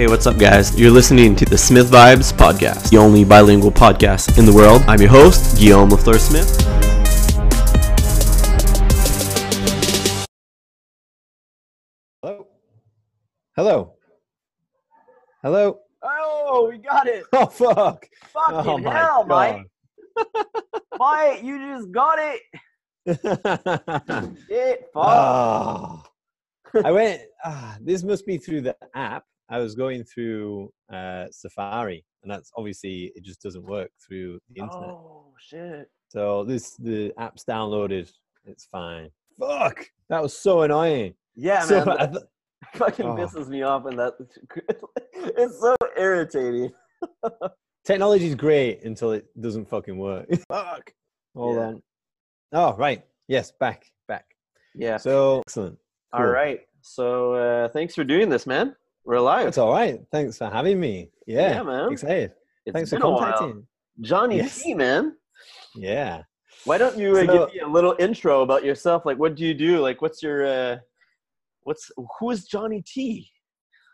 Hey, what's up, guys? You're listening to the Smith Vibes Podcast, the only bilingual podcast in the world. I'm your host, Guillaume LaFleur Smith. Hello. Hello. Hello. Oh, we got it. Oh fuck. Fucking oh my hell, Mike. God. Mike, you just got it. It fuck. Ah. I went. ah, this must be through the app. I was going through uh, Safari, and that's obviously it just doesn't work through the internet. oh shit. So this the app's downloaded. It's fine. Fuck. That was so annoying. Yeah, so man. I th- fucking Oh. pisses me off, and that it's so irritating. technology's great until it doesn't fucking work. Fuck. Hold Yeah. on. Oh right. Yes. Back. Back. Yeah. So excellent. All Cool. right. So uh, thanks for doing this, man. We're live. That's all right. Thanks for having me. Yeah, Yeah, man. Excited. It's Thanks for been a while. contacting. Jonny Yes. T, man. Yeah. Why don't you uh, So- give me a little intro about yourself? Like, what do you do? Like, what's your, uh, what's who is Jonny T?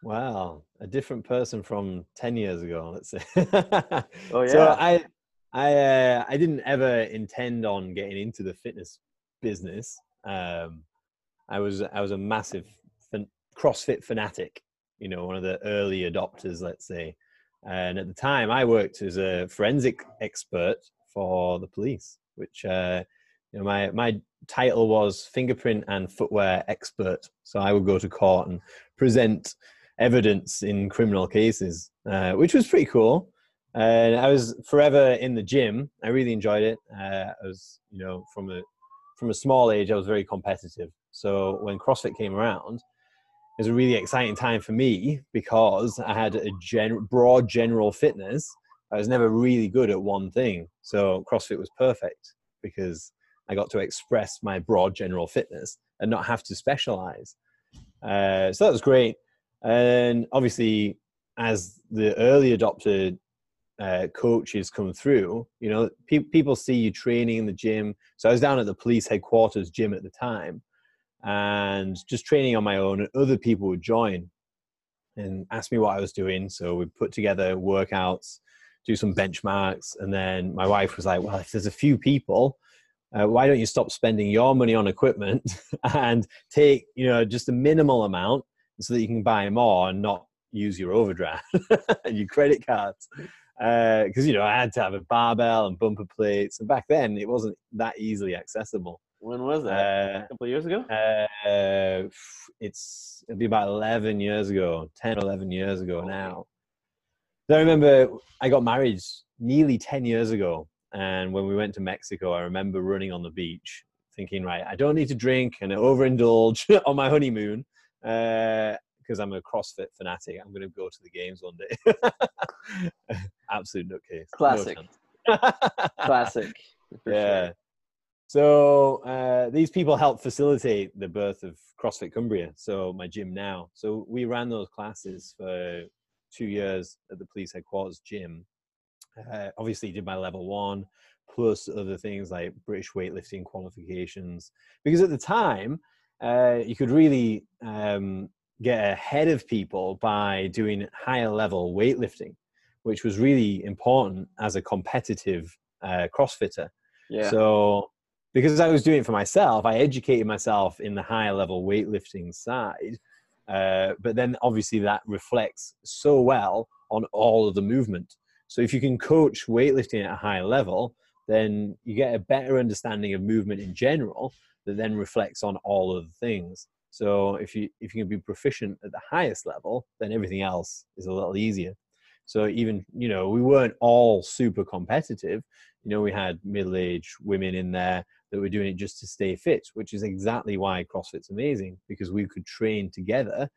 Wow. A different person from ten years ago. Let's say. Oh yeah. So I, I, uh, I didn't ever intend on getting into the fitness business. Um, I was, I was a massive fan- CrossFit fanatic. You know, one of the early adopters, let's say. And at the time, I worked as a forensic expert for the police, which uh, you know my my title was fingerprint and footwear expert. So I would go to court and present evidence in criminal cases, uh, which was pretty cool. And I was forever in the gym. I really enjoyed it. Uh, I was, you know, from a from a small age, I was very competitive. So when CrossFit came around, it was a really exciting time for me because I had a gen- broad general fitness. I was never really good at one thing. So CrossFit was perfect because I got to express my broad general fitness and not have to specialize. Uh, so that was great. And obviously, as the early adopter uh, coaches come through, you know, pe- people see you training in the gym. So I was down at the police headquarters gym at the time and just training on my own and other people would join and ask me what I was doing. So we put together workouts, do some benchmarks, and then my wife was like, "Well, if there's a few people, uh, why don't you stop spending your money on equipment and take you know just a minimal amount so that you can buy more and not use your overdraft and your credit cards." Because you know I had to have a barbell and bumper plates, and back then it wasn't that easily accessible. When was that? Uh, a couple of years ago. uh, it's it'd be about 11 years ago 10 11 years ago now i remember i got married nearly 10 years ago and when we went to mexico i remember running on the beach thinking right i don't need to drink and overindulge on my honeymoon because i'm a crossfit fanatic i'm going to go to the games one day absolute nutcase No Classic. chance. Classic. yeah. sure. So uh, these people helped facilitate the birth of CrossFit Cumbria. So my gym now. So we ran those classes for two years at the police headquarters gym. Uh, obviously, did my level one plus other things like British weightlifting qualifications. Because at the time, uh, you could really um, get ahead of people by doing higher level weightlifting, which was really important as a competitive uh, CrossFitter. Yeah. So, because I was doing it for myself, I educated myself in the higher level weightlifting side. Uh, but then obviously that reflects so well on all of the movement. So, if you can coach weightlifting at a higher level, then you get a better understanding of movement in general that then reflects on all of the things. So, if you if you can be proficient at the highest level, then everything else is a little easier. So even you know we weren't all super competitive. You know we had middle-aged women in there that were doing it just to stay fit, which is exactly why CrossFit's amazing because we could train together,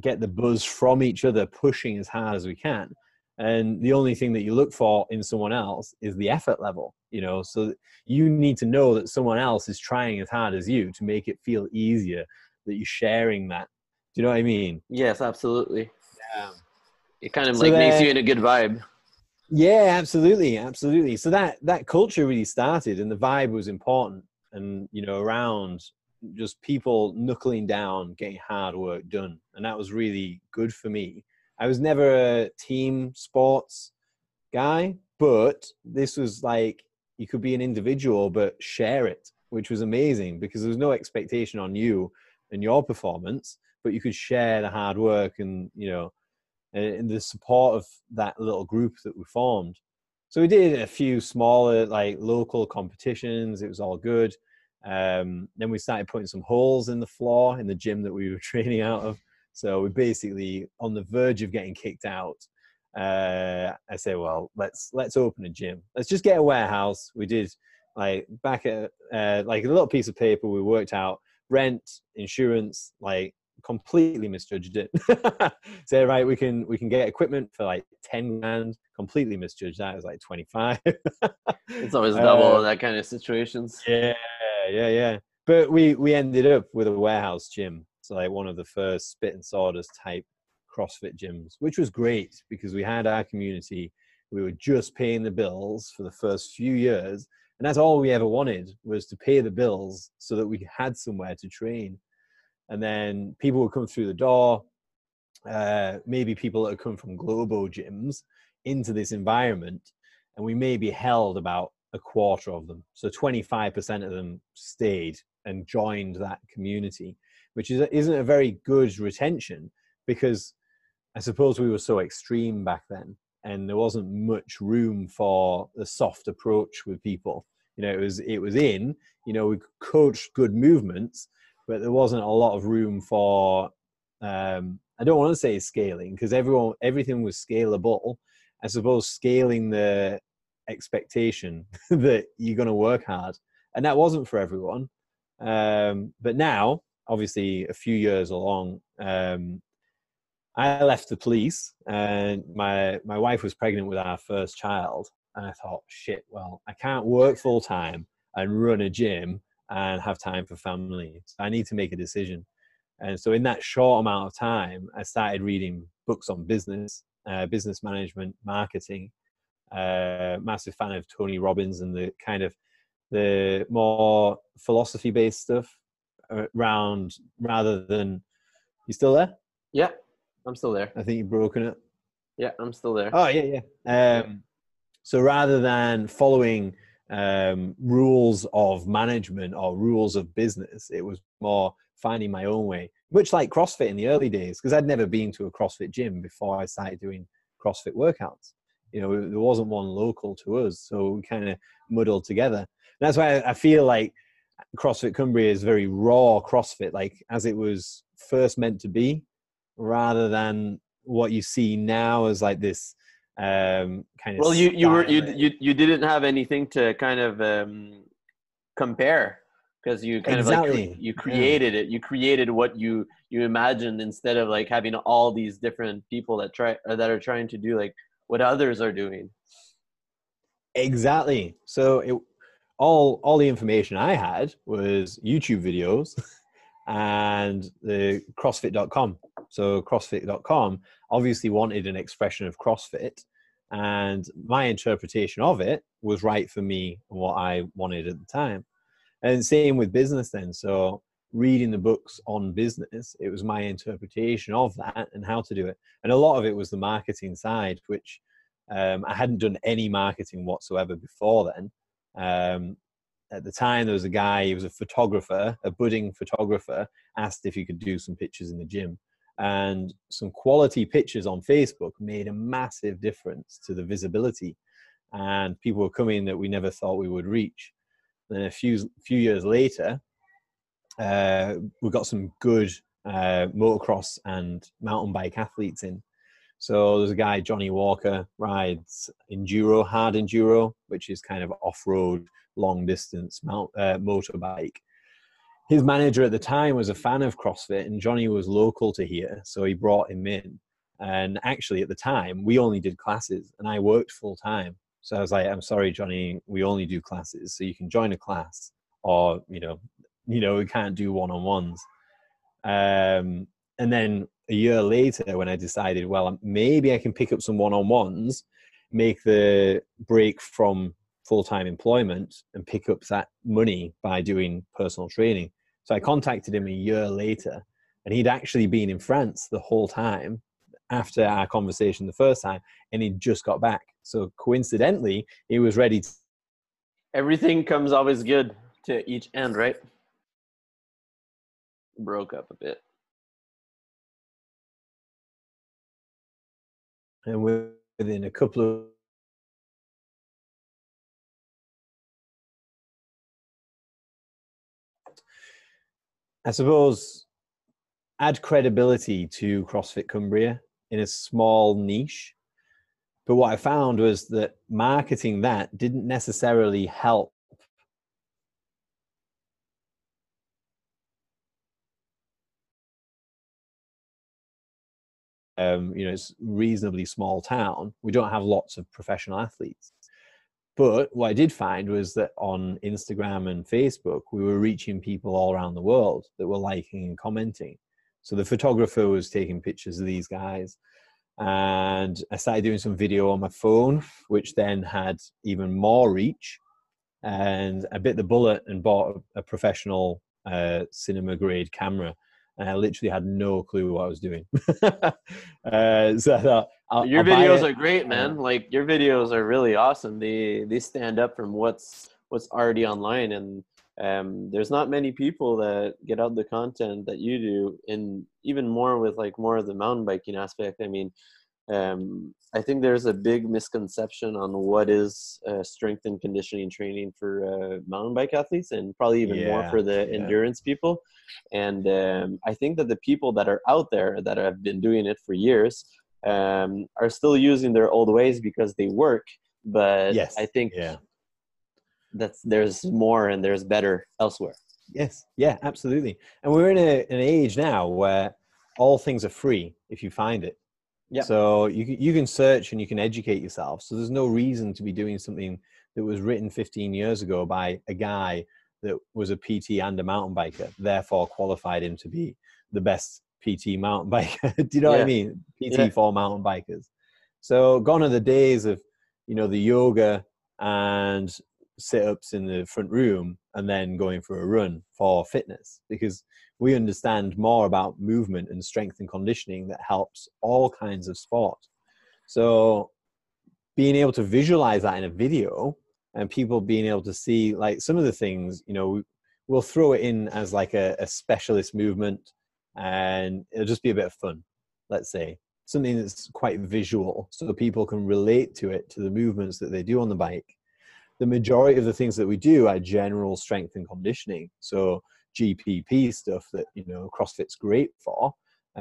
get the buzz from each other, pushing as hard as we can. And the only thing that you look for in someone else is the effort level. You know, so you need to know that someone else is trying as hard as you to make it feel easier that you're sharing that. Do you know what I mean? yes, absolutely. Yeah. It kind of So like makes you in a good vibe. Yeah, absolutely, absolutely. So that that culture really started, and the vibe was important, and you know, around just people knuckling down, getting hard work done, and that was really good for me I was never a team sports guy, but this was like you could be an individual but share it, which was amazing because there was no expectation on you and your performance, but you could share the hard work and you know and the support of that little group that we formed. So we did a few smaller like local competitions. It was all good. Um, then we started putting some holes in the floor in the gym that we were training out of. So we're basically on the verge of getting kicked out. Uh, I say, well, let's let's open a gym. Let's just get a warehouse. We did like back at uh, like a little piece of paper. We worked out rent, insurance, like completely misjudged it. Say right, we can we can get equipment for like ten grand. Completely misjudged that. It was like twenty five. it's always double uh, that kind of situations. Yeah, yeah, yeah. But we we ended up with a warehouse gym. So like one of the first spit and sawdust type CrossFit gyms, which was great because we had our community. We were just paying the bills for the first few years, and that's all we ever wanted was to pay the bills so that we had somewhere to train and then people would come through the door uh, maybe people that had come from globo gyms into this environment and we maybe held about a quarter of them. So 25% of them stayed and joined that community which is, isn't a very good retention because i suppose we were so extreme back then and there wasn't much room for the soft approach with people. You know it was it was in you know we coached good movements but there wasn't a lot of room for um, I don't want to say scaling because everyone everything was scalable. I suppose scaling the expectation that you're going to work hard, and that wasn't for everyone. Um, but now, obviously, a few years along, um, I left the police, and my my wife was pregnant with our first child, and I thought, shit, well, I can't work full time and run a gym and have time for family. So I need to make a decision. And so, in that short amount of time, I started reading books on business, uh, business management, marketing. Uh, massive fan of Tony Robbins and the kind of the more philosophy-based stuff around rather than. You still there? Yeah, I'm still there. I think you've broken it. Yeah, I'm still there. Oh yeah, yeah. Um, so rather than following um, rules of management or rules of business. It was more finding my own way, much like CrossFit in the early days, because I'd never been to a CrossFit gym before I started doing CrossFit workouts. You know, there wasn't one local to us, so we kind of muddled together. And that's why I feel like CrossFit Cumbria is very raw CrossFit, like as it was first meant to be, rather than what you see now as like this um, kind of. Well, you you were you you you didn't have anything to kind of um, compare because you kind exactly. of like you created yeah. it. You created what you you imagined instead of like having all these different people that try that are trying to do like what others are doing. Exactly. So it all all the information I had was YouTube videos and the CrossFit.com. So CrossFit.com obviously wanted an expression of CrossFit, and my interpretation of it was right for me and what I wanted at the time. And same with business then. So reading the books on business, it was my interpretation of that and how to do it. And a lot of it was the marketing side, which um, I hadn't done any marketing whatsoever before then. Um, at the time, there was a guy, he was a photographer, a budding photographer, asked if he could do some pictures in the gym and some quality pictures on Facebook made a massive difference to the visibility. And people were coming that we never thought we would reach. then a few few years later, uh, we got some good uh, motocross and mountain bike athletes in. So there's a guy, Jonny Walker, rides enduro, hard enduro, which is kind of off-road, long distance mount, uh, motorbike his manager at the time was a fan of CrossFit, and Jonny was local to here, so he brought him in. And actually, at the time, we only did classes, and I worked full time. So I was like, "I'm sorry, Jonny, we only do classes. So you can join a class, or you know, you know, we can't do one on ones." Um, and then a year later, when I decided, well, maybe I can pick up some one on ones, make the break from full time employment and pick up that money by doing personal training. So I contacted him a year later, and he'd actually been in France the whole time after our conversation the first time, and he'd just got back. So coincidentally, he was ready. To- Everything comes always good to each end, right? Broke up a bit. And within a couple of I suppose add credibility to CrossFit Cumbria in a small niche. But what I found was that marketing that didn't necessarily help um, you know, it's reasonably small town. We don't have lots of professional athletes. But what I did find was that on Instagram and Facebook, we were reaching people all around the world that were liking and commenting. So the photographer was taking pictures of these guys. And I started doing some video on my phone, which then had even more reach. And I bit the bullet and bought a, professional uh, cinema grade camera and I literally had no clue what I was doing. uh, so I thought, I'll, your I'll videos are great, man. Like your videos are really awesome. They they stand up from what's what's already online, and um, there's not many people that get out the content that you do, and even more with like more of the mountain biking aspect. I mean, um, I think there's a big misconception on what is uh, strength and conditioning training for uh, mountain bike athletes, and probably even yeah, more for the yeah. endurance people. And um, I think that the people that are out there that have been doing it for years um, are still using their old ways because they work. But yes, I think yeah. that's there's more and there's better elsewhere. Yes, yeah, absolutely. And we're in a, an age now where all things are free if you find it yeah. So you you can search and you can educate yourself. So there's no reason to be doing something that was written 15 years ago by a guy that was a PT and a mountain biker, therefore qualified him to be the best PT mountain biker. Do you know yeah. what I mean? PT yeah. for mountain bikers. So gone are the days of, you know, the yoga and sit-ups in the front room and then going for a run for fitness because we understand more about movement and strength and conditioning that helps all kinds of sport. So being able to visualize that in a video and people being able to see like some of the things, you know, we'll throw it in as like a, a specialist movement and it'll just be a bit of fun, let's say. Something that's quite visual so people can relate to it, to the movements that they do on the bike. The majority of the things that we do are general strength and conditioning. So GPP stuff that you know CrossFit's great for.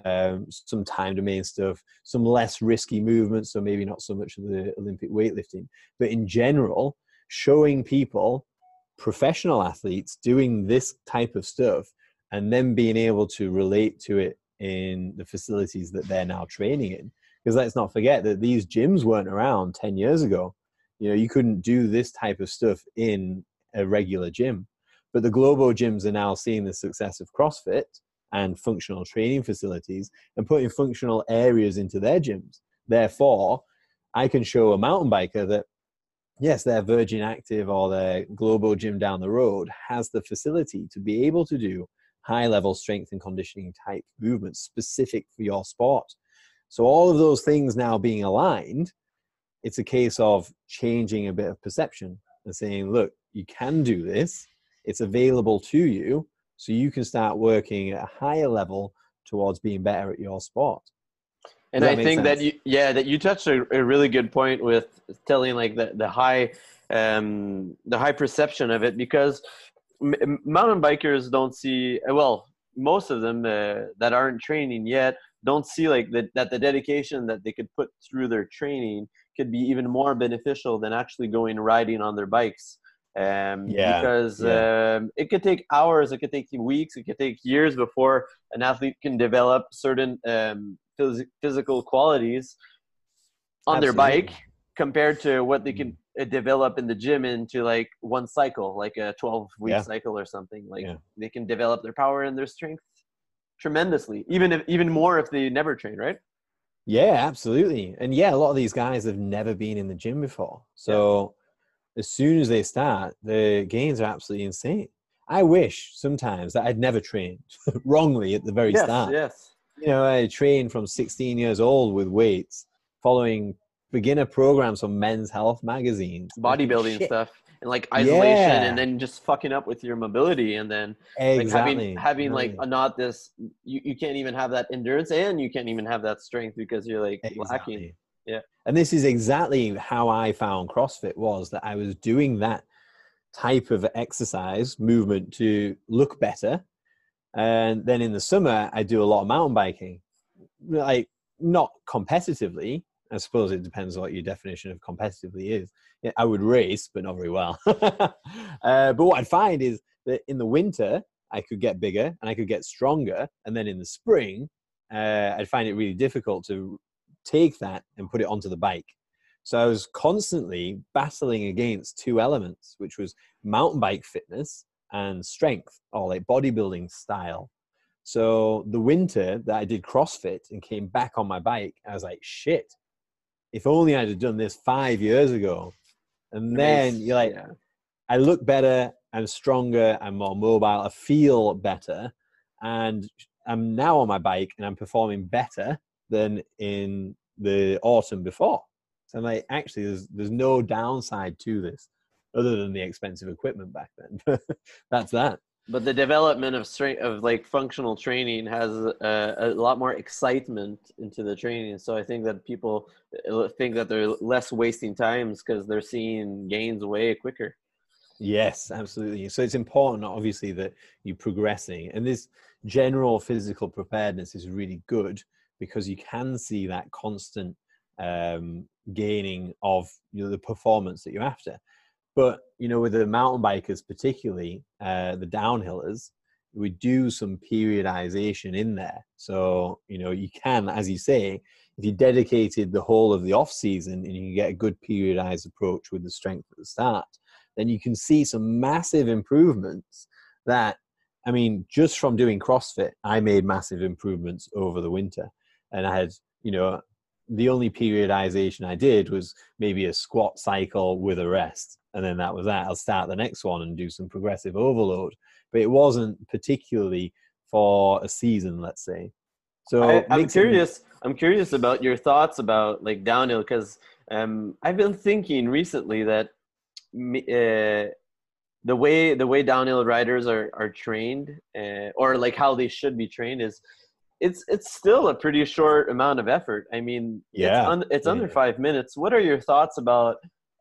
Um, some time domain stuff, some less risky movements, so maybe not so much of the Olympic weightlifting, but in general, showing people, professional athletes, doing this type of stuff, and then being able to relate to it in the facilities that they're now training in. Because let's not forget that these gyms weren't around 10 years ago. You know, you couldn't do this type of stuff in a regular gym. But the Globo gyms are now seeing the success of CrossFit and functional training facilities and putting functional areas into their gyms. Therefore, I can show a mountain biker that yes, their Virgin Active or their Globo gym down the road has the facility to be able to do high level strength and conditioning type movements specific for your sport. So, all of those things now being aligned, it's a case of changing a bit of perception and saying, look, you can do this it's available to you so you can start working at a higher level towards being better at your sport and i think sense? that you yeah that you touched a, a, really good point with telling like the, the high um the high perception of it because m- mountain bikers don't see well most of them uh, that aren't training yet don't see like the, that the dedication that they could put through their training could be even more beneficial than actually going riding on their bikes um, yeah, because yeah. Um, it could take hours, it could take weeks, it could take years before an athlete can develop certain um, phys- physical qualities on Absolutely. their bike compared to what they can mm. uh, develop in the gym into like one cycle, like a 12 week yeah. cycle or something. Like yeah. they can develop their power and their strength tremendously, even if even more if they never train, right? Yeah, absolutely. And yeah, a lot of these guys have never been in the gym before. So as soon as they start, the gains are absolutely insane. I wish sometimes that I'd never trained wrongly at the very yes, start. Yes. you know, I trained from 16 years old with weights, following beginner programs from Men's Health magazines, bodybuilding stuff, and like isolation, yeah. and then just fucking up with your mobility, and then exactly. like having having like a, not this, you, you can't even have that endurance, and you can't even have that strength because you're like exactly. lacking. Yeah, and this is exactly how I found CrossFit was that I was doing that type of exercise movement to look better and then in the summer, I do a lot of mountain biking, like not competitively. I suppose it depends what your definition of competitively is. I would race, but not very well. uh, but what I'd find is that in the winter, I could get bigger and I could get stronger. And then in the spring, uh, I'd find it really difficult to take that and put it onto the bike. So I was constantly battling against two elements, which was mountain bike fitness and strength or like bodybuilding style. So the winter that I did CrossFit and came back on my bike, I was like, shit, if only I'd have done this five years ago. And then you're like, yeah. I look better, I'm stronger, I'm more mobile, I feel better. And I'm now on my bike and I'm performing better than in the autumn before. So I'm like, actually, there's there's no downside to this other than the expensive equipment back then. That's that. But the development of strength of like functional training has a, a, lot more excitement into the training. So I think that people uh, think that they're less wasting times because they're seeing gains way quicker. Yes, absolutely. So it's important, obviously, that you're progressing, and this general physical preparedness is really good because you can see that constant um, gaining of you know, the performance that you're after. But you know, with the mountain bikers, particularly uh, the downhillers, we do some periodization in there. So you know, you can, as you say, if you dedicated the whole of the off season and you get a good periodized approach with the strength at the start, then you can see some massive improvements. That I mean, just from doing CrossFit, I made massive improvements over the winter, and I had you know the only periodization I did was maybe a squat cycle with a rest and then that was that. I'll start the next one and do some progressive overload. But it wasn't particularly for a season, let's say. So I, am curious. I'm curious about your thoughts about like downhill because um, I've been thinking recently that uh, the way the way downhill riders are are trained uh, or like how they should be trained is it's it's still a pretty short amount of effort. I mean, yeah, it's, un, it's yeah. under five minutes. What are your thoughts about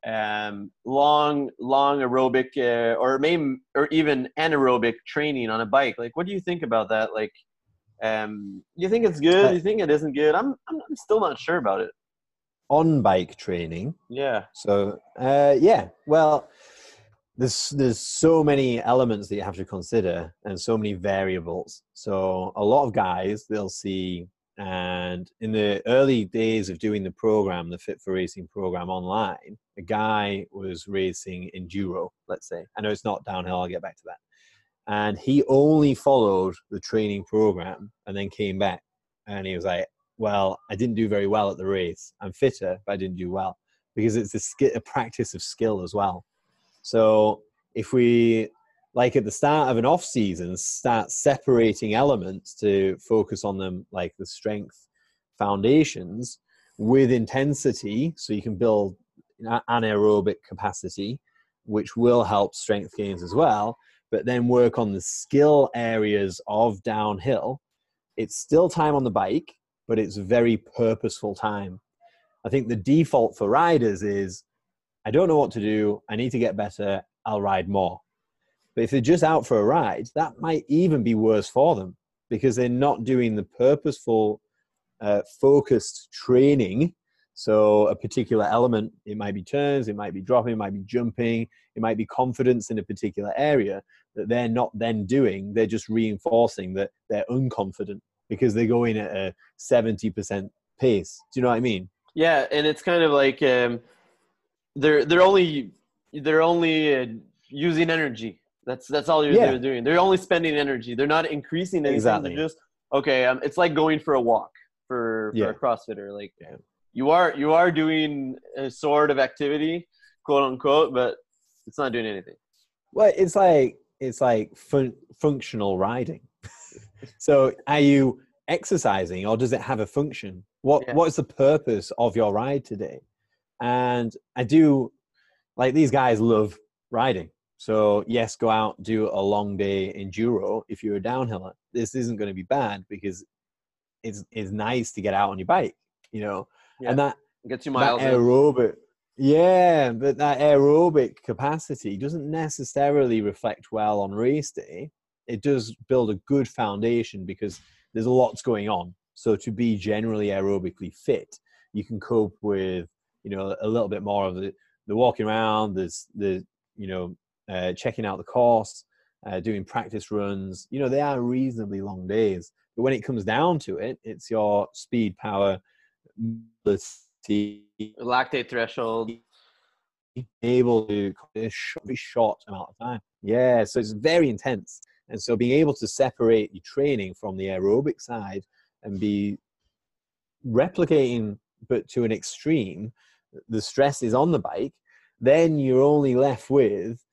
um, long long aerobic uh, or maybe or even anaerobic training on a bike. Like what do you think about that? Like um, you think it's good? You think it isn't good? I'm, I'm i'm still not sure about it. On bike training? Yeah. So uh, yeah well there's there's so many elements that you have to consider and so many variables. So a lot of guys they'll see and in the early days of doing the program, the Fit4Racing program online, a guy was racing enduro, let's say. I know it's not downhill, I'll get back to that. And he only followed the training program and then came back. And he was like, Well, I didn't do very well at the race. I'm fitter, but I didn't do well because it's a, sk- a practice of skill as well. So if we like at the start of an off season start separating elements to focus on them like the strength foundations with intensity so you can build anaerobic capacity which will help strength gains as well but then work on the skill areas of downhill. It's still time on the bike but it's very purposeful time. I think the default for riders is i don't know what to do. I need to get better. I'll ride more but if they're just out for a ride, that might even be worse for them because they're not doing the purposeful, uh, focused training. So, a particular element, it might be turns, it might be dropping, it might be jumping, it might be confidence in a particular area that they're not then doing. They're just reinforcing that they're unconfident because they're going at a 70% pace. Do you know what I mean? Yeah. And it's kind of like um, they're, they're only, they're only uh, using energy that's that's all you're, yeah. they're doing. They're only spending energy. They're not increasing anything. Exactly. They're just okay. Um, it's like going for a walk for, for yeah. a CrossFitter. Like yeah. you are you are doing a sort of activity, quote unquote, but it's not doing anything. Well, it's like it's like fun- functional riding. so are you exercising or does it have a function? What yeah. what is the purpose of your ride today? And I do like these guys love riding. So yes, go out, do a long day enduro if you're a downhiller. This isn't going to be bad because it's it's nice to get out on your bike, you know. Yeah. And that gets you miles that aerobic. Yeah, but that aerobic capacity doesn't necessarily reflect well on race day. It does build a good foundation because there's a lot's going on. So to be generally aerobically fit, you can cope with you know a little bit more of the the walking around, there's the you know uh, checking out the course, uh, doing practice runs. You know they are reasonably long days, but when it comes down to it, it's your speed, power, mobility, lactate threshold, able to a very short amount of time. Yeah, so it's very intense. And so being able to separate your training from the aerobic side and be replicating, but to an extreme, the stress is on the bike, then you're only left with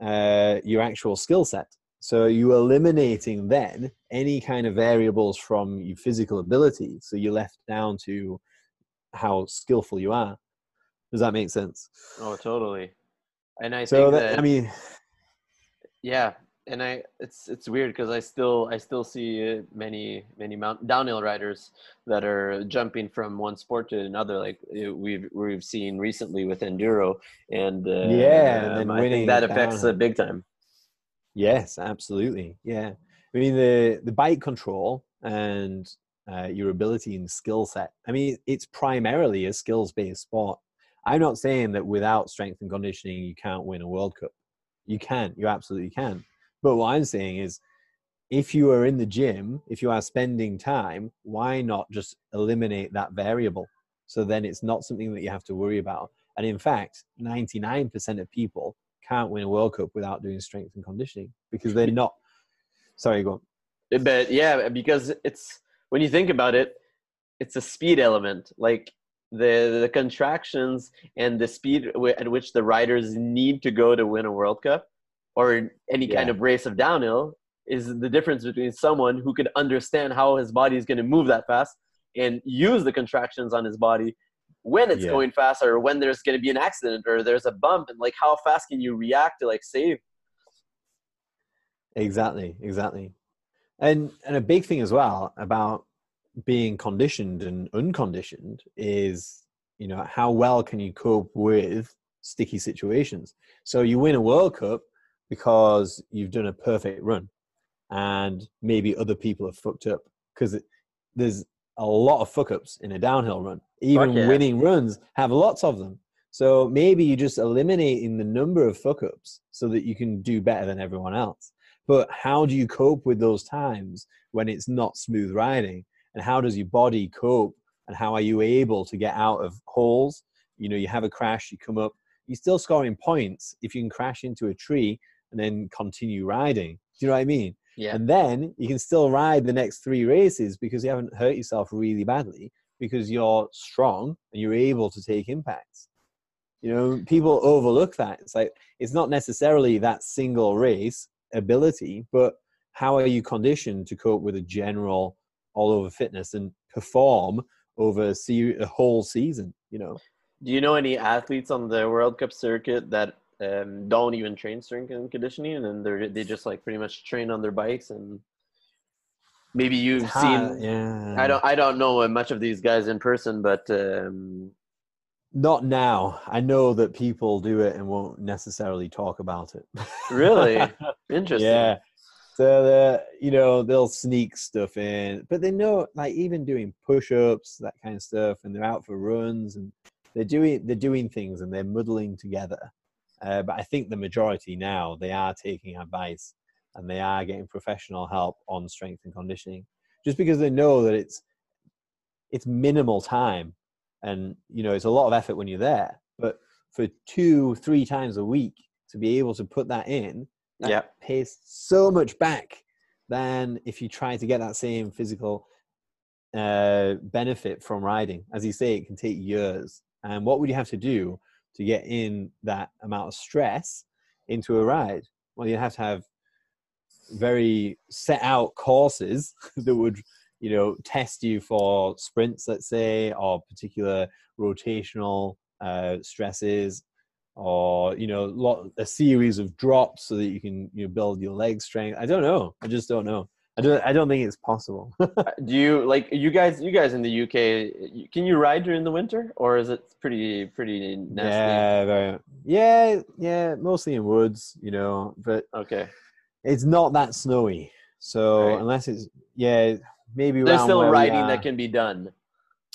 uh, your actual skill set. So you're eliminating then any kind of variables from your physical ability. So you're left down to how skillful you are. Does that make sense? Oh, totally. And I so think that, that I mean, yeah, and I it's it's weird because I still I still see many many mount, downhill riders that are jumping from one sport to another. Like we've we've seen recently with enduro, and uh, yeah, and um, I think that affects it big time. Yes, absolutely. Yeah, I mean the the bike control and uh, your ability and skill set. I mean, it's primarily a skills based sport. I'm not saying that without strength and conditioning you can't win a World Cup. You can. You absolutely can but what I'm saying is, if you are in the gym, if you are spending time, why not just eliminate that variable? So then it's not something that you have to worry about. And in fact, 99% of people can't win a World Cup without doing strength and conditioning because they're not. Sorry, go on. Eh, but yeah, because it's when you think about it, it's a speed element. Like the the contractions and the speed at which the riders need to go to win a World Cup or any yeah. kind of race of downhill is the difference between someone who could understand how his body is going to move that fast and use the contractions on his body when it's yeah. going fast or when there's going to be an accident or there's a bump and like how fast can you react to like save exactly exactly and and a big thing as well about being conditioned and unconditioned is you know how well can you cope with sticky situations so you win a world cup because you've done a perfect run and maybe other people have fucked up because there's a lot of fuck ups in a downhill run. Even yeah. winning runs have lots of them. So maybe you're just eliminating the number of fuck ups so that you can do better than everyone else. But how do you cope with those times when it's not smooth riding? And how does your body cope? And how are you able to get out of holes? You know, you have a crash, you come up, you're still scoring points if you can crash into a tree and then continue riding. Do you know what I mean? Yeah. And then you can still ride the next three races because you haven't hurt yourself really badly because you're strong and you're able to take impacts. You know, people overlook that. It's like it's not necessarily that single race ability, but how are you conditioned to cope with a general all over fitness and perform over a, se- a whole season, you know? Do you know any athletes on the World Cup circuit that um, don't even train strength and conditioning, and they they just like pretty much train on their bikes and maybe you've seen. Yeah. I don't I don't know much of these guys in person, but um, not now. I know that people do it and won't necessarily talk about it. really interesting. Yeah. So the you know they'll sneak stuff in, but they know like even doing push-ups, that kind of stuff, and they're out for runs and they're doing they're doing things and they're muddling together uh, but I think the majority now they are taking advice and they are getting professional help on strength and conditioning, just because they know that it's it's minimal time, and you know it's a lot of effort when you're there. But for two, three times a week to be able to put that in, that yeah. pays so much back than if you try to get that same physical uh, benefit from riding. As you say, it can take years. And what would you have to do to get in that amount of stress into a ride? Well, you have to have very set out courses that would, you know test you for sprints let's say or particular rotational uh, stresses or you know lot, a series of drops so that you can you know, build your leg strength. I don't know. I just don't know i don't i don't think it's possible uh, do you like you guys you guys in the uk can you ride during the winter or is it pretty pretty nasty yeah very, yeah yeah mostly in woods you know but okay it's not that snowy so right. unless it's yeah maybe there's still riding that can be done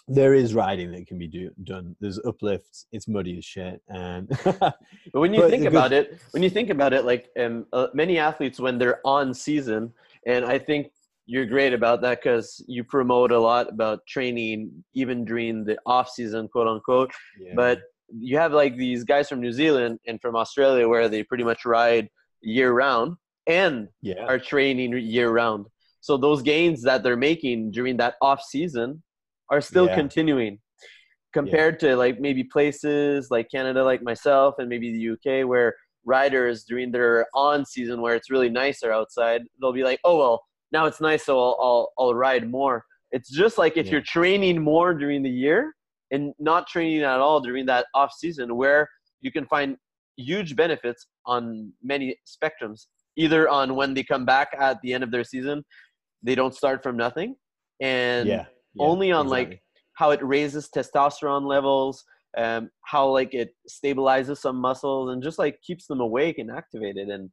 there is riding that can be do, done. There's uplifts. It's muddy as shit. And but when you but think about good, it, when you think about it, like um, uh, many athletes when they're on season, and I think you're great about that because you promote a lot about training even during the off season, quote unquote. Yeah. But you have like these guys from New Zealand and from Australia where they pretty much ride year round and yeah. are training year round. So those gains that they're making during that off season are still yeah. continuing compared yeah. to like maybe places like Canada, like myself, and maybe the UK, where riders during their on season where it's really nicer outside, they'll be like, oh well, now it's nice, so I'll I'll, I'll ride more. It's just like if yeah. you're training more during the year and not training at all during that off season, where you can find huge benefits on many spectrums. Either on when they come back at the end of their season, they don't start from nothing, and yeah yeah, only on exactly. like how it raises testosterone levels um, how like it stabilizes some muscles and just like keeps them awake and activated and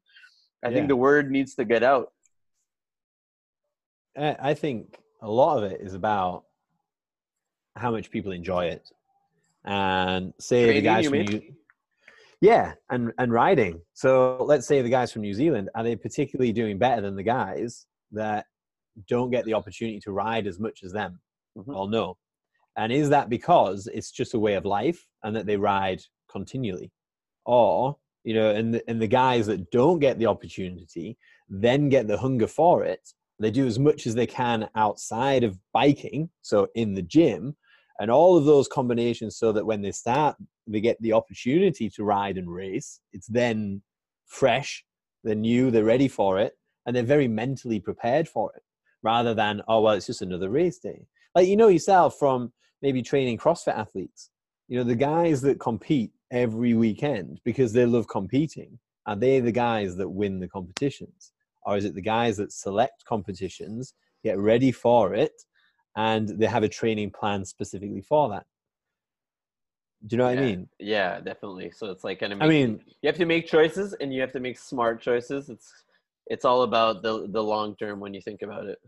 i yeah. think the word needs to get out. I think a lot of it is about how much people enjoy it. And say Training, the guys from New, yeah and and riding. So let's say the guys from new zealand are they particularly doing better than the guys that don't get the opportunity to ride as much as them? Mm-hmm. well no and is that because it's just a way of life and that they ride continually? Or you know and the, and the guys that don't get the opportunity then get the hunger for it. They do as much as they can outside of biking so in the gym and all of those combinations so that when they start they get the opportunity to ride and race it's then fresh they're new they're ready for it and they're very mentally prepared for it rather than oh well it's just another race day. Like you know yourself from maybe training CrossFit athletes. You know, the guys that compete every weekend because they love competing, are they the guys that win the competitions? Or is it the guys that select competitions, get ready for it, and they have a training plan specifically for that? Do you know yeah. what I mean? Yeah, definitely. So it's like kind of. I mean, you have to make choices, and you have to make smart choices. It's it's all about the the long term when you think about it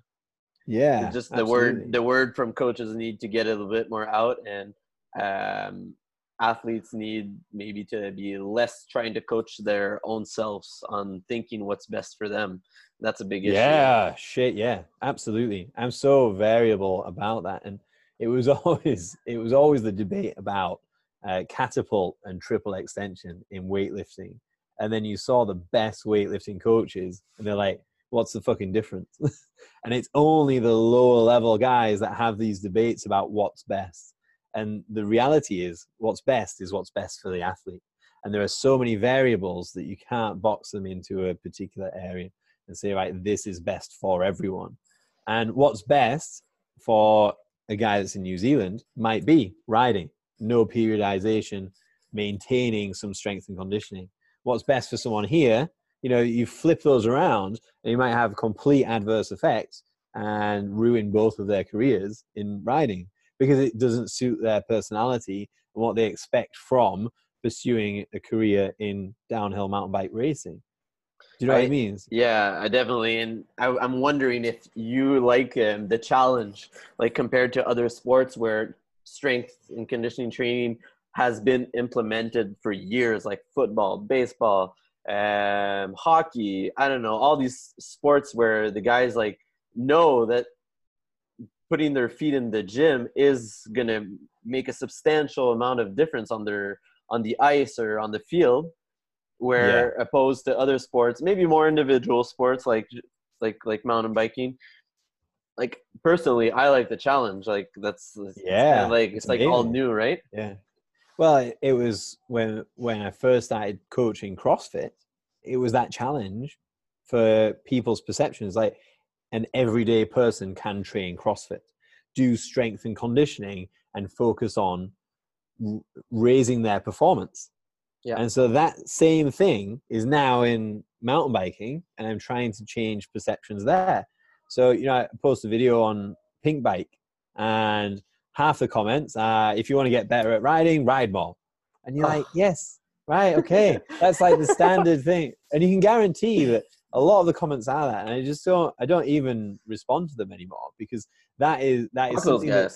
yeah just the absolutely. word the word from coaches need to get a little bit more out and um, athletes need maybe to be less trying to coach their own selves on thinking what's best for them. That's a big issue. Yeah shit yeah absolutely. I'm so variable about that and it was always it was always the debate about uh, catapult and triple extension in weightlifting and then you saw the best weightlifting coaches and they're like what's the fucking difference? And it's only the lower level guys that have these debates about what's best. And the reality is what's best is what's best for the athlete. And there are so many variables that you can't box them into a particular area and say right this is best for everyone. And what's best for a guy that's in new zealand might be riding. No periodization maintaining some strength and conditioning. What's best for someone here you know you flip those around and you might have complete adverse effects and ruin both of their careers in riding because it doesn't suit their personality and what they expect from pursuing a career in downhill mountain bike racing do you know I, what I mean? Yeah, I definitely. And I, am wondering if you like um, the challenge, like compared to other sports where strength and conditioning training has been implemented for years, like football, baseball, um, hockey. I don't know all these sports where the guys like know that putting their feet in the gym is gonna make a substantial amount of difference on their on the ice or on the field where yeah. opposed to other sports maybe more individual sports like like like mountain biking like personally i like the challenge like that's yeah like it's, it's like all new right yeah well, it was when when I first started coaching CrossFit. It was that challenge for people's perceptions. Like an everyday person can train CrossFit, do strength and conditioning, and focus on r- raising their performance. Yeah. And so that same thing is now in mountain biking, and I'm trying to change perceptions there. So, you know, I posted a video on Pinkbike, and half the comments are, if you want to get better at riding, ride more. And you're like, yes, right, okay. That's like the standard thing. And you can guarantee that a lot of the comments are that. And I just don't, I don't even respond to them anymore because that is, that is something that,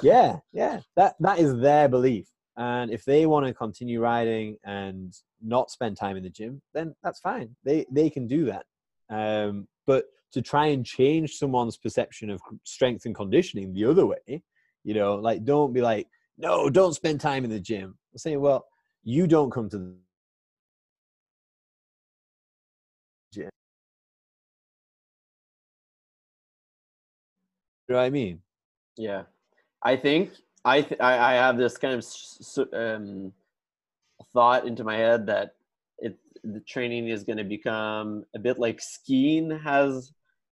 yeah, yeah, that, that is their belief. And if they want to continue riding and not spend time in the gym, then that's fine. They, they can do that. Um, but to try and change someone's perception of strength and conditioning the other way, you know, like don't be like, no, don't spend time in the gym. I'm saying, well, you don't come to the gym. You know what I mean? Yeah, I think I th- I have this kind of um, thought into my head that it the training is going to become a bit like skiing has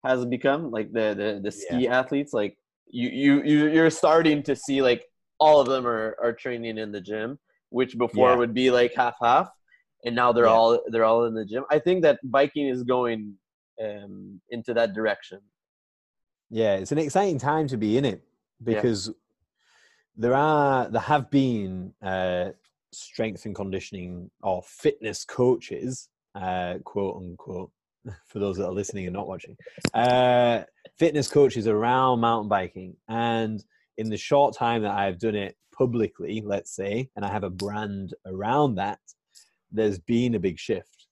has become like the the, the ski yeah. athletes like you you you you're starting to see like all of them are are training in the gym which before yeah. would be like half half and now they're yeah. all they're all in the gym i think that biking is going um into that direction yeah it's an exciting time to be in it because yeah. there are there have been uh strength and conditioning or fitness coaches uh quote unquote for those that are listening and not watching uh fitness coaches around mountain biking and in the short time that i've done it publicly, let's say, and I have a brand around that, there's been a big shift.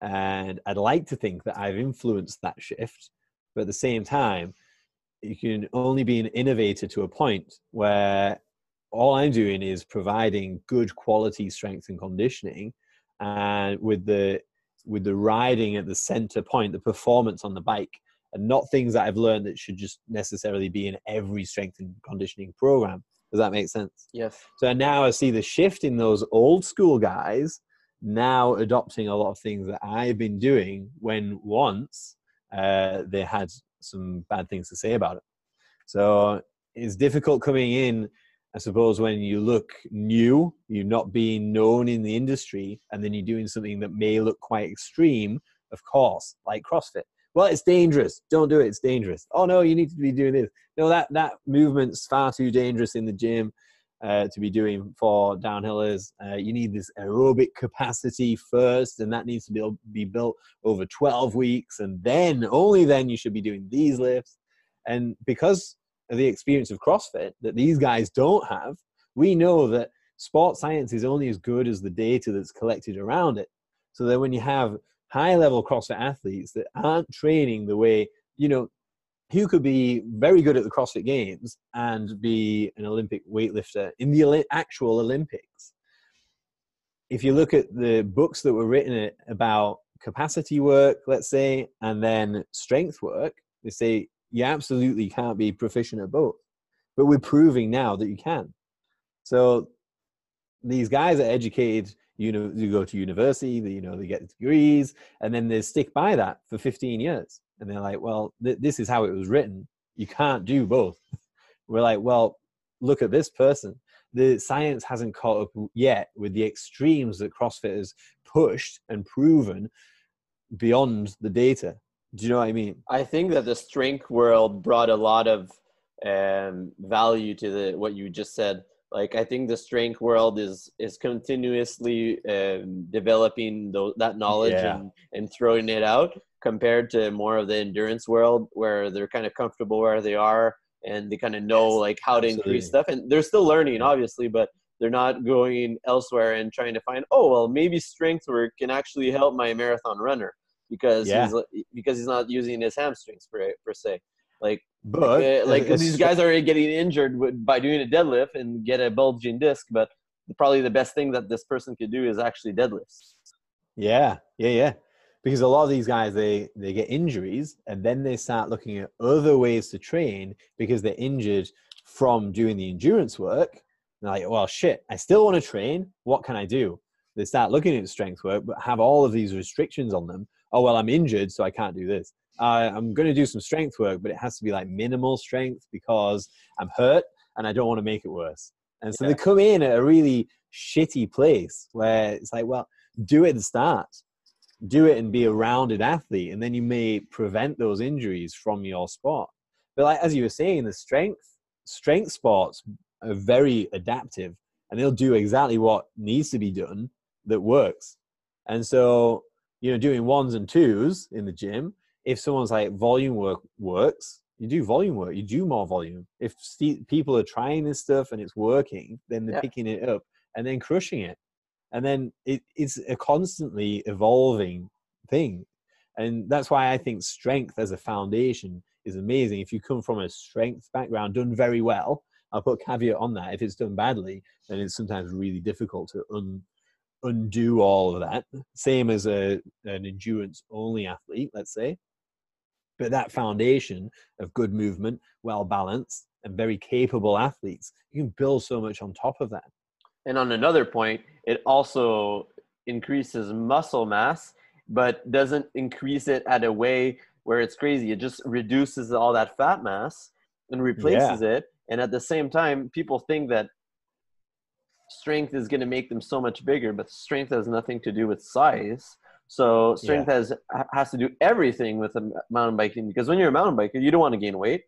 And I'd like to think that I've influenced that shift. But at the same time, you can only be an innovator to a point where all I'm doing is providing good quality strength and conditioning and with the with the riding at the center point, the performance on the bike, and not things that I've learned that should just necessarily be in every strength and conditioning program. Does that make sense? Yes. So now I see the shift in those old school guys now adopting a lot of things that I've been doing when once uh, they had some bad things to say about it. So it's difficult coming in, I suppose, when you look new, you're not being known in the industry, and then you're doing something that may look quite extreme, of course, like CrossFit well, it's dangerous. Don't do it. It's dangerous. Oh no, you need to be doing this. No, that that movement's far too dangerous in the gym uh, to be doing for downhillers. Uh, you need this aerobic capacity first, and that needs to be be built over 12 weeks, and then only then you should be doing these lifts. And because the experience of CrossFit that these guys don't have, we know that sports science is only as good as the data that's collected around it. So that when you have high level CrossFit athletes that aren't training the way, you know, who could be very good at the CrossFit Games and be an Olympic weightlifter in the actual Olympics. If you look at the books that were written about capacity work, let's say, and then strength work, they say you absolutely can't be proficient at both. But we're proving now that you can. So these guys are educated you know you go to university you know they get degrees and then they stick by that for 15 years and they're like well th- this is how it was written you can't do both we're like well look at this person the science hasn't caught up yet with the extremes that crossfit has pushed and proven beyond the data do you know what i mean? I think that the strength world brought a lot of um, value to the what you just said. Like i think the strength world is is continuously um, developing those, that knowledge yeah. and, and throwing it out compared to more of the endurance world where they're kind of comfortable where they are and they kind of know yes, like how to absolutely. increase stuff. And they're still learning obviously but they're not going elsewhere and trying to find oh well maybe strength work can actually help my marathon runner because yeah. he's because he's not using his hamstrings per, per se like but uh, like these guys are getting injured with, by doing a deadlift and get a bulging disc, but probably the best thing that this person could do is actually deadlifts. Yeah, yeah, yeah. Because a lot of these guys they they get injuries and then they start looking at other ways to train because they're injured from doing the endurance work. They're like, well, shit, I still want to train. What can I do? They start looking at strength work, but have all of these restrictions on them. Oh well, I'm injured, so I can't do this. uh, I'm going to do some strength work, but it has to be like minimal strength because I'm hurt and I don't want to make it worse. And so yeah. they come in at a really shitty place where it's like, well, do it and start, do it and be a rounded athlete, and then you may prevent those injuries from your sport. But like as you were saying, the strength strength sports are very adaptive, and they'll do exactly what needs to be done that works. And so, you know, doing ones and twos in the gym, if someone's like volume work works, you do volume work, you do more volume. If people are trying this stuff and it's working, then they're yeah. picking it up and then crushing it. And then it, it's a constantly evolving thing. And that's why I think strength as a foundation is amazing. If you come from a strength background done very well, I'll put caveat on that. If it's done badly, then it's sometimes really difficult to un, undo all of that. Same as a, an endurance only athlete, let's say. But that foundation of good movement, well balanced, and very capable athletes, you can build so much on top of that. And on another point, it also increases muscle mass, but doesn't increase it at a way where it's crazy. It just reduces all that fat mass and replaces yeah. it. And at the same time, people think that strength is going to make them so much bigger, but strength has nothing to do with size. So strength yeah. has has to do everything with a mountain biking because when you're a mountain biker, you don't want to gain weight.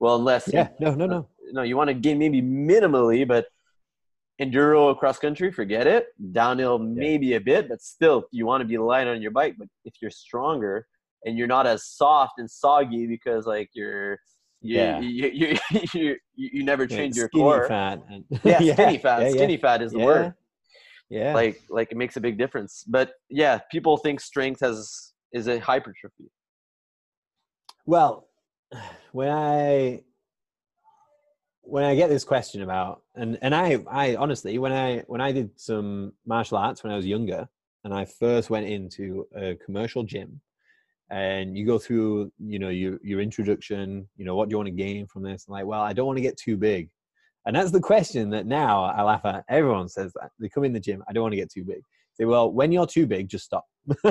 Well, unless yeah, no, no, no, uh, no, you want to gain maybe minimally, but enduro cross country, forget it. Downhill maybe a bit, but still, you want to be light on your bike. But if you're stronger and you're not as soft and soggy because like you're you, yeah. you, you, you, you, never change yeah, your core. Fat and, yeah, skinny fat. Yeah, skinny fat is the word yeah like like it makes a big difference but yeah people think strength has is a hypertrophy well when i when i get this question about and and i i honestly when i when i did some martial arts when i was younger and i first went into a commercial gym and you go through you know your your introduction you know what do you want to gain from this and like well i don't want to get too big and that's the question that now I laugh at. Everyone says that. They come in the gym, I don't want to get too big. Say, well, when you're too big, just stop.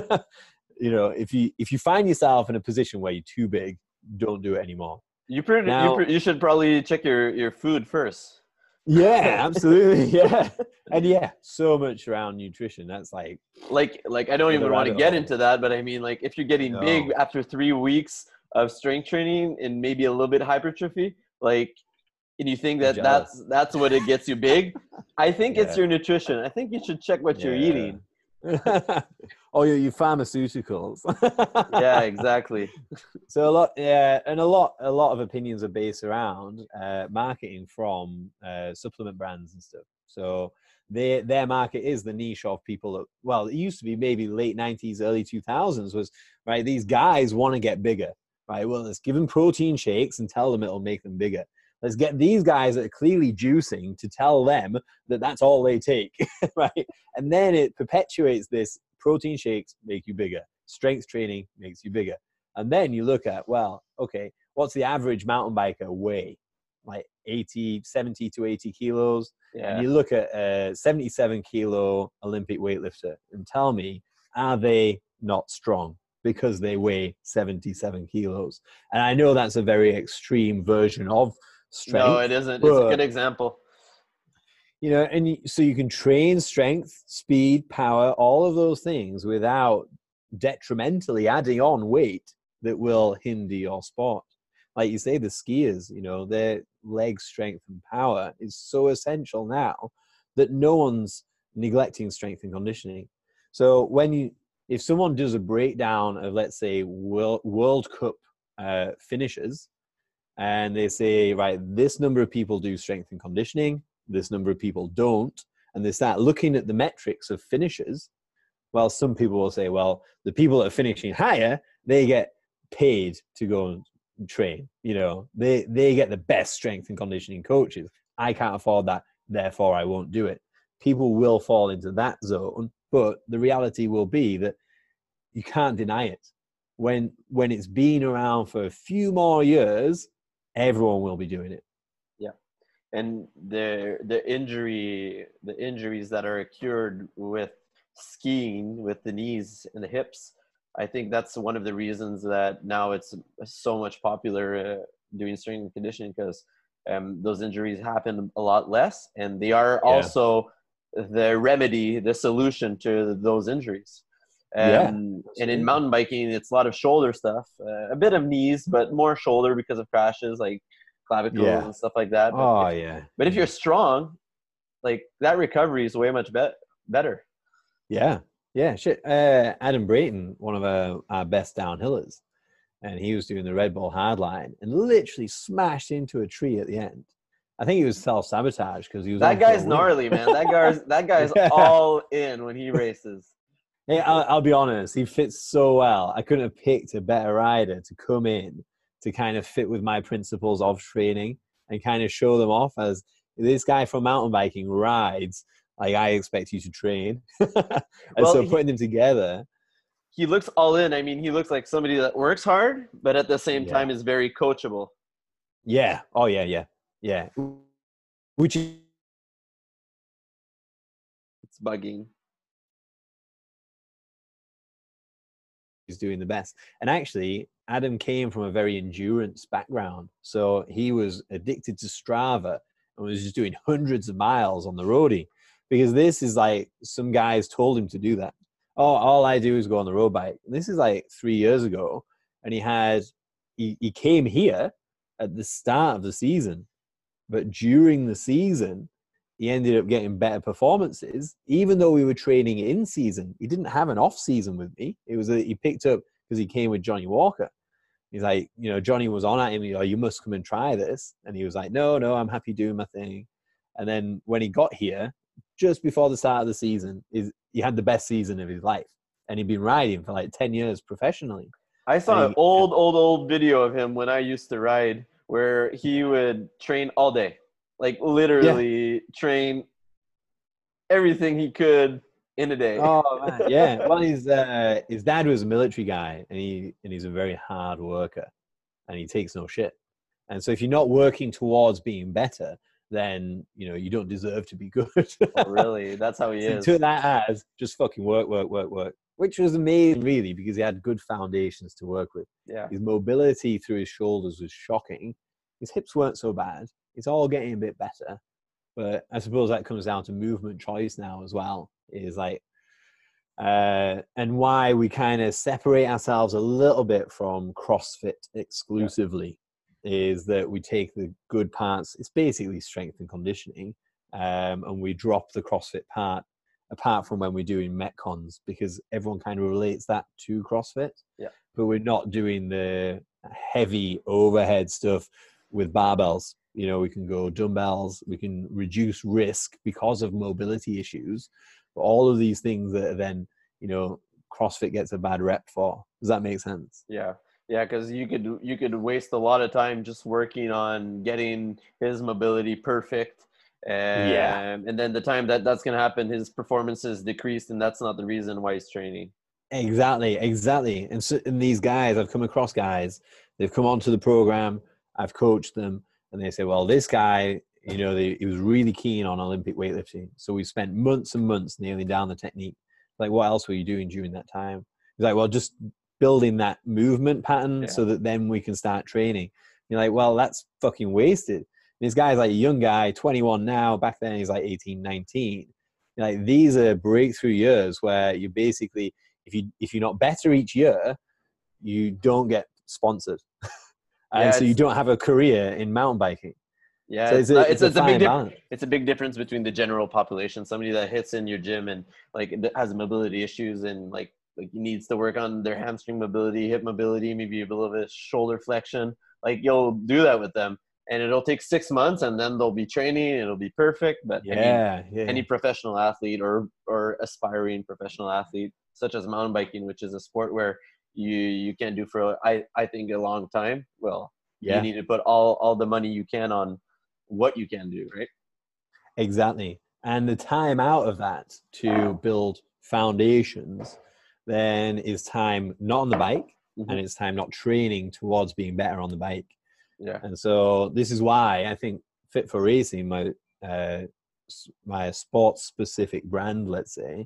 you know, if you if you find yourself in a position where you're too big, don't do it anymore. You, pretty, now, you, you should probably check your, your food first. Yeah, absolutely. Yeah. and yeah, so much around nutrition. That's like like like I don't even want to get into that, but I mean like if you're getting no. big after three weeks of strength training and maybe a little bit hypertrophy, like and you think that that's that's what it gets you big i think yeah. it's your nutrition i think you should check what yeah. you're eating oh you your pharmaceuticals. Yeah exactly. So a lot yeah and a lot a lot of opinions are based around uh, marketing from uh, supplement brands and stuff. So their their market is the niche of people that well it used to be maybe late 90s early 2000s was right these guys want to get bigger right? Well let's give them protein shakes and tell them it'll make them bigger Let's get these guys that are clearly juicing to tell them that that's all they take, right? And then it perpetuates this protein shakes make you bigger, strength training makes you bigger. And then you look at, well, okay, what's the average mountain biker weigh? Like 80, 70 to 80 kilos. Yeah. And you look at a 77 kilo Olympic weightlifter and tell me, are they not strong? because they weigh 77 kilos. And I know that's a very extreme version of strength. No, it isn't. It's a good example. You know, and so you can train strength, speed, power, all of those things without detrimentally adding on weight that will hinder your sport. Like you say, the skiers, you know, their leg strength and power is so essential now that no one's neglecting strength and conditioning. So when you, if someone does a breakdown of, let's say, World, World Cup uh, finishes, and they say, right, this number of people do strength and conditioning, this number of people don't, and they start looking at the metrics of finishers. Well, some people will say, well, the people that are finishing higher, they get paid to go and train. You know, they they get the best strength and conditioning coaches. I can't afford that, therefore I won't do it. People will fall into that zone, but the reality will be that you can't deny it. When when it's been around for a few more years, everyone will be doing it. Yeah, and the the injury the injuries that are occurred with skiing with the knees and the hips I think that's one of the reasons that now it's so much popular uh, doing strength and conditioning because um, those injuries happen a lot less, and they are yeah. also the remedy, the solution to those injuries. Um, yeah, and in mountain biking, it's a lot of shoulder stuff, uh, a bit of knees, but more shoulder because of crashes like clavicles yeah. and stuff like that. But oh if, yeah. But if you're strong, like that recovery is way much be- better. Yeah, yeah. Shit. Uh, Adam Brayton, one of our, our best downhillers, and he was doing the Red Bull hardline and literally smashed into a tree at the end. I think he was self sabotage because he was. That guy's gnarly, man. That guy's that guy's yeah. all in when he races. Hey, I'll, I'll, be honest. He fits so well. I couldn't have picked a better rider to come in to kind of fit with my principles of training and kind of show them off as this guy from mountain biking rides like I expect you to train. and well, so putting he, them together. He looks all in. I mean, he looks like somebody that works hard, but at the same yeah. time is very coachable. Yeah. Oh yeah, yeah. Yeah. Which is it's bugging. He's doing the best. And actually, Adam came from a very endurance background. So he was addicted to Strava and was just doing hundreds of miles on the roadie because this is like some guys told him to do that. Oh, all I do is go on the road bike. This is like three years ago, and he had he, he came here at the start of the season but during the season, he ended up getting better performances, even though we were training in season. He didn't have an off season with me. It was a, he picked up because he came with Jonny Walker. He's like, you know, Jonny was on at him. You know, you must come and try this, and he was like, no, no, I'm happy doing my thing. And then when he got here, just before the start of the season, is he had the best season of his life, and he'd been riding for like ten years professionally. I saw an old, old, old video of him when I used to ride where he would train all day, like literally yeah. train everything he could in a day. Oh man, yeah. Well, his uh, his dad was a military guy, and he and he's a very hard worker, and he takes no shit. And so, if you're not working towards being better, then you know you don't deserve to be good. oh, really? That's how he so is. Took that as just fucking work, work, work, work which was amazing, really, because he had good foundations to work with. Yeah. His mobility through his shoulders was shocking. His hips weren't so bad. It's all getting a bit better. But I suppose that comes down to movement choice now as well. Is like, uh, and why we kind of separate ourselves a little bit from CrossFit exclusively yeah. is that we take the good parts. It's basically strength and conditioning, um, and we drop the CrossFit part apart from when we're doing metcons because everyone kind of relates that to CrossFit. Yeah. But we're not doing the heavy overhead stuff with barbells. You know, we can go dumbbells, we can reduce risk because of mobility issues. But all of these things that then, you know, CrossFit gets a bad rep for. Does that make sense? Yeah. Yeah, because you could you could waste a lot of time just working on getting his mobility perfect and, yeah. And then the time that that's going to happen, his performance is decreased, and that's not the reason why he's training. Exactly, exactly. And, so, and these guys, I've come across guys, they've come onto the program, I've coached them, and they say, well, this guy, you know, they, he was really keen on Olympic weightlifting. So we spent months and months nailing down the technique. Like, what else were you doing during that time? He's like, well, just building that movement pattern yeah. so that then we can start training. You're like, well, that's fucking wasted this guy's like a young guy, 21 now. Back then he's like 18, 19. You're Like these are breakthrough years where you basically, if you if you're not better each year, you don't get sponsored, and yeah, so you don't have a career in mountain biking. Yeah, so uh, it's, a, it's, it's, a, a big di- it's a big difference between the general population. Somebody that hits in your gym and like has mobility issues and like like needs to work on their hamstring mobility, hip mobility, maybe a little bit of shoulder flexion. Like you'll do that with them and it'll take six months and then they'll be training it'll be perfect but yeah, any, yeah, any professional athlete or or aspiring professional athlete such as mountain biking which is a sport where you you can't do for i i think a long time well yeah. you need to put all all the money you can on what you can do right exactly and the time out of that to build foundations then is time not on the bike mm-hmm. and it's time not training towards being better on the bike yeah. And so this is why I think Fit4Racing, my uh, my sports specific brand, let's say,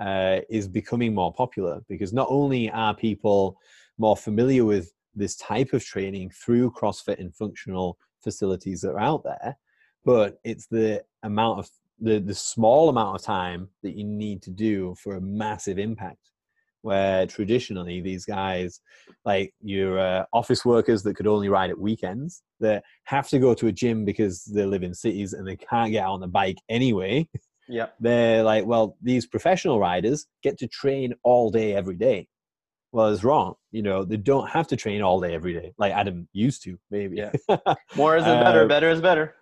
uh, is becoming more popular because not only are people more familiar with this type of training through CrossFit and functional facilities that are out there, but it's the amount of the, the small amount of time that you need to do for a massive impact where traditionally these guys like your uh, office workers that could only ride at weekends that have to go to a gym because they live in cities and they can't get out on the bike anyway yeah. They're like well these professional riders get to train all day every day. Well it's wrong you know they don't have to train all day every day like adam used to maybe. Yeah. More is better uh, better is better.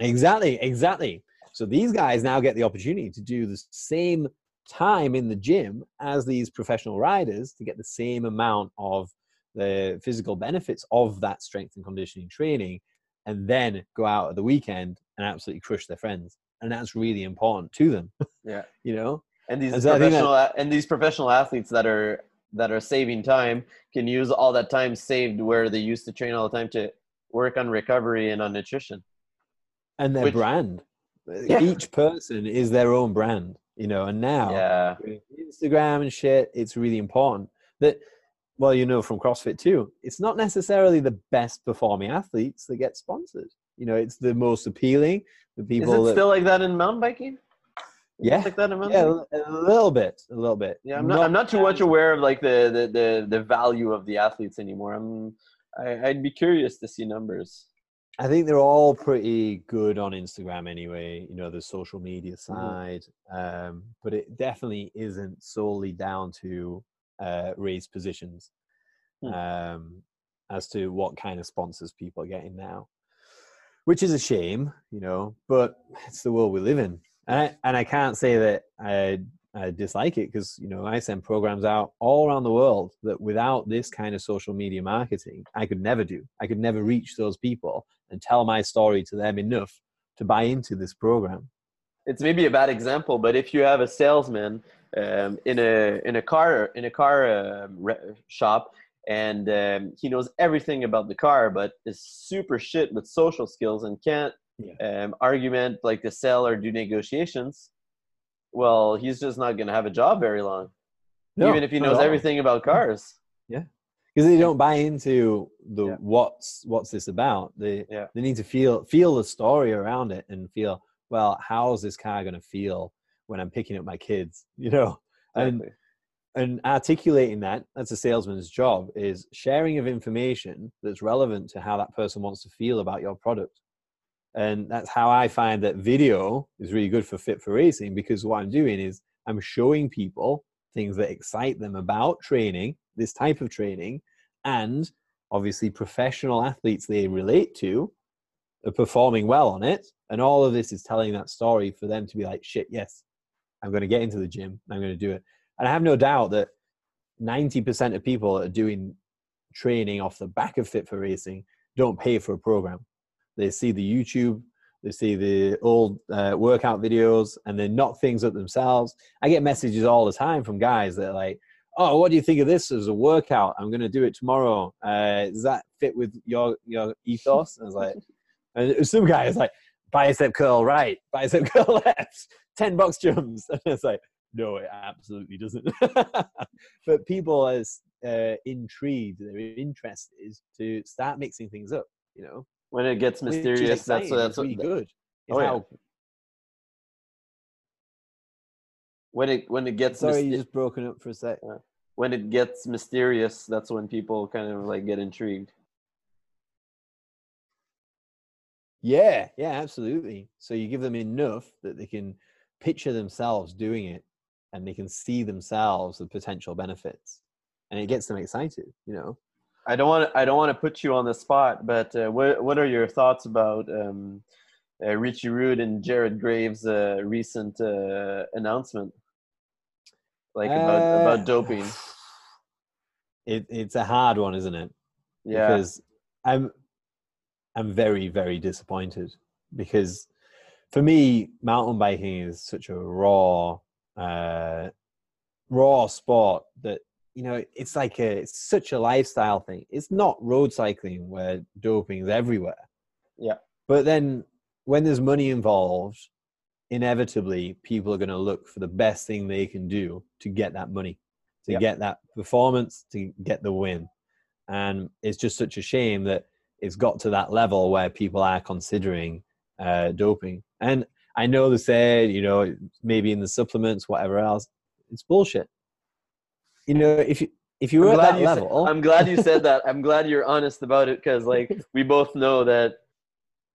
exactly exactly. So these guys now get the opportunity to do the same time in the gym as these professional riders to get the same amount of the physical benefits of that strength and conditioning training and then go out at the weekend and absolutely crush their friends and that's really important to them yeah. you know? And these and so professional that, and these professional athletes that are that are saving time can use all that time saved where they used to train all the time to work on recovery and on nutrition. And their Which, brand. Yeah. each person is their own brand you know? And now yeah. instagram and shit it's really important that well you know from crossfit too it's not necessarily the best performing athletes that get sponsored you know it's the most appealing the people is it that, still like that in mountain biking yeah, like that in mountain yeah, biking? a little bit, a little bit. Yeah, I'm not. not I'm not too much aware of like the, the the the value of the athletes anymore. I'm. I, I'd be curious to see numbers. I think they're all pretty good on Instagram anyway, you know, the social media mm-hmm. side. Mm-hmm. Um, but it definitely isn't solely down to uh, raised positions mm. um, as to what kind of sponsors people are getting now, which is a shame, you know, but it's the world we live in. And I, and I can't say that I I dislike it because you know I send programs out all around the world that without this kind of social media marketing, I could never do. I could never reach those people and tell my story to them enough to buy into this program. It's maybe a bad example, but if you have a salesman um, in a in a car in a car uh, shop and um, he knows everything about the car, but is super shit with social skills and can't yeah. um, argument like to sell or do negotiations, well, he's just not going to have a job very long, no, even if he knows everything about cars. Yeah, because they don't buy into the yeah. what's what's this about. They yeah. they need to feel feel the story around it and feel well. How's this car going to feel when I'm picking up my kids? You know, exactly. and and articulating that that's a salesman's job is sharing of information that's relevant to how that person wants to feel about your product and that's how I find that video is really good for Fit4Racing because what I'm doing is I'm showing people things that excite them about training, this type of training, and obviously professional athletes they relate to are performing well on it. And all of this is telling that story for them to be like, shit, yes, I'm going to get into the gym. I'm going to do it. And I have no doubt that 90% of people that are doing training off the back of Fit4Racing don't pay for a program. They see the YouTube, they see the old uh, workout videos, and they knock things up themselves. I get messages all the time from guys that are like, "Oh, what do you think of this as a workout? I'm going to do it tomorrow. Uh, does that fit with your your ethos?" And I was like, and some guy is like, "Bicep curl right, bicep curl left, ten box jumps," and it's like, no, it absolutely doesn't. but people are uh, intrigued, they're interested to start mixing things up. You know, when it gets mysterious, that's that's really good. Oh yeah. When it when it gets sorry, myster- you just broken up for a sec. Uh, when it gets mysterious, that's when people kind of like get intrigued. Yeah, yeah, absolutely. So you give them enough that they can picture themselves doing it and they can see themselves the potential benefits and it gets them excited, you know. I don't want to, I don't want to put you on the spot, but uh, what what are your thoughts about um, uh, Richie Rude and Jared Graves' uh, recent uh, announcement, like about about uh, doping? It, it's a hard one, isn't it? Yeah. Because I'm I'm very very disappointed because for me mountain biking is such a raw uh, raw sport that you know, it's like a it's such a lifestyle thing. It's not road cycling where doping is everywhere. Yeah. But then when there's money involved, inevitably people are going to look for the best thing they can do to get that money, to Yep. get that performance, to get the win. And it's just such a shame that it's got to that level where people are considering uh, doping. And I know they said, you know, maybe in the supplements, whatever else, it's bullshit. You know, if you if you I'm were at that you said- level, I'm glad you said that. I'm glad you're honest about it because like we both know that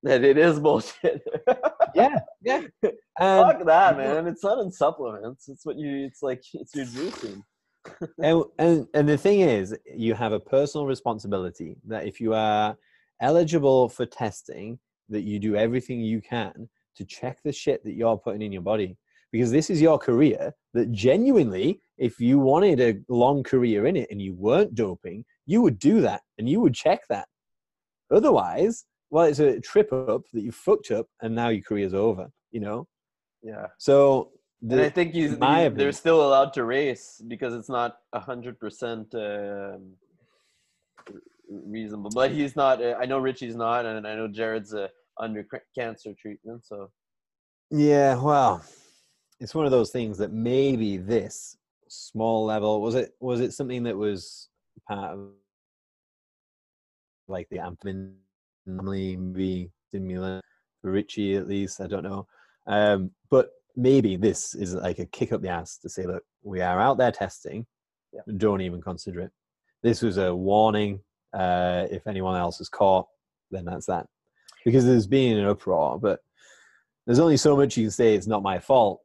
that it is bullshit. yeah, yeah. And, Fuck that, man. It's not in supplements. It's what you. It's like it's your juicing. and, and and the thing is you have a personal responsibility that if you are eligible for testing that you do everything you can to check the shit that you're putting in your body because this is your career that genuinely if you wanted a long career in it and you weren't doping you would do that and you would check that otherwise well it's a trip up that you fucked up and now your career's over you know Yeah. so and I think he- opinion- they're still allowed to race because it's not a hundred percent um, reasonable. But he's not. Uh, I know Richie's not, and I know Jared's uh, under cancer treatment. So Yeah, well, it's one of those things that maybe this small level was it was it something that was part of like the amphetamine family maybe stimulant for Richie at least I don't know, um, but maybe this is like a kick up the ass to say look we are out there testing, Yeah. don't even consider it. This was a warning. Uh, if anyone else is caught, then that's that. Because there's been an uproar, but there's only so much you can say it's not my fault.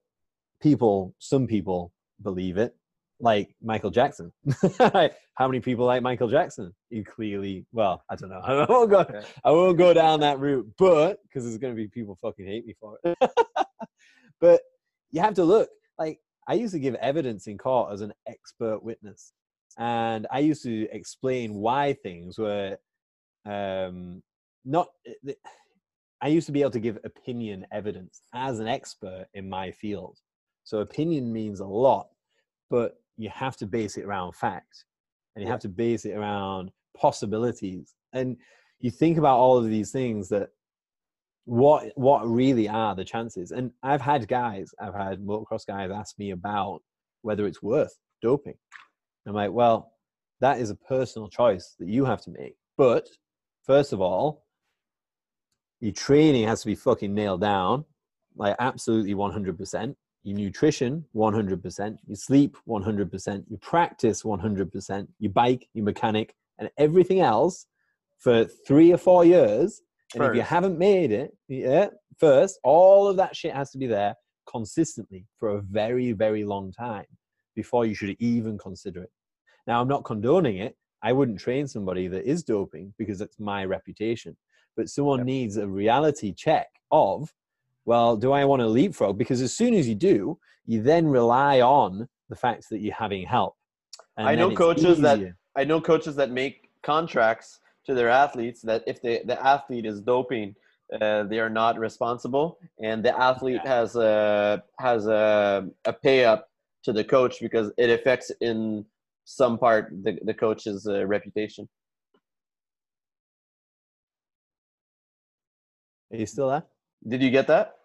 People, some people believe it, like Michael Jackson. How many people like Michael Jackson? You clearly, well, I don't know. I won't go, I won't go down that route, but because there's going to be people fucking hate me for it. but you have to look. Like I used to give evidence in court as an expert witness, and I used to explain why things were um, not. Eh, I used to be able to give opinion evidence as an expert in my field. So opinion means a lot, but you have to base it around fact, and you have to base it around possibilities. And you think about all of these things that what what really are the chances and i've had guys i've had motocross guys ask me about whether it's worth doping i'm like well that is a personal choice that you have to make but first of all your training has to be fucking nailed down like absolutely 100% your nutrition 100% your sleep 100% your practice 100% your bike your mechanic and everything else for three or four years and if you haven't made it, yeah, first, all of that shit has to be there consistently for a very, very long time before you should even consider it. Now, I'm not condoning it. I wouldn't train somebody that is doping because that's my reputation. But someone Yep. needs a reality check of, well, do I want to leapfrog? Because as soon as you do, you then rely on the fact that you're having help. And I know coaches that- I know coaches that make contracts to their athletes that if the the athlete is doping, uh, they are not responsible, and the athlete has a has a a pay up to the coach because it affects in some part the the coach's uh, reputation. Are you still there? Did you get that?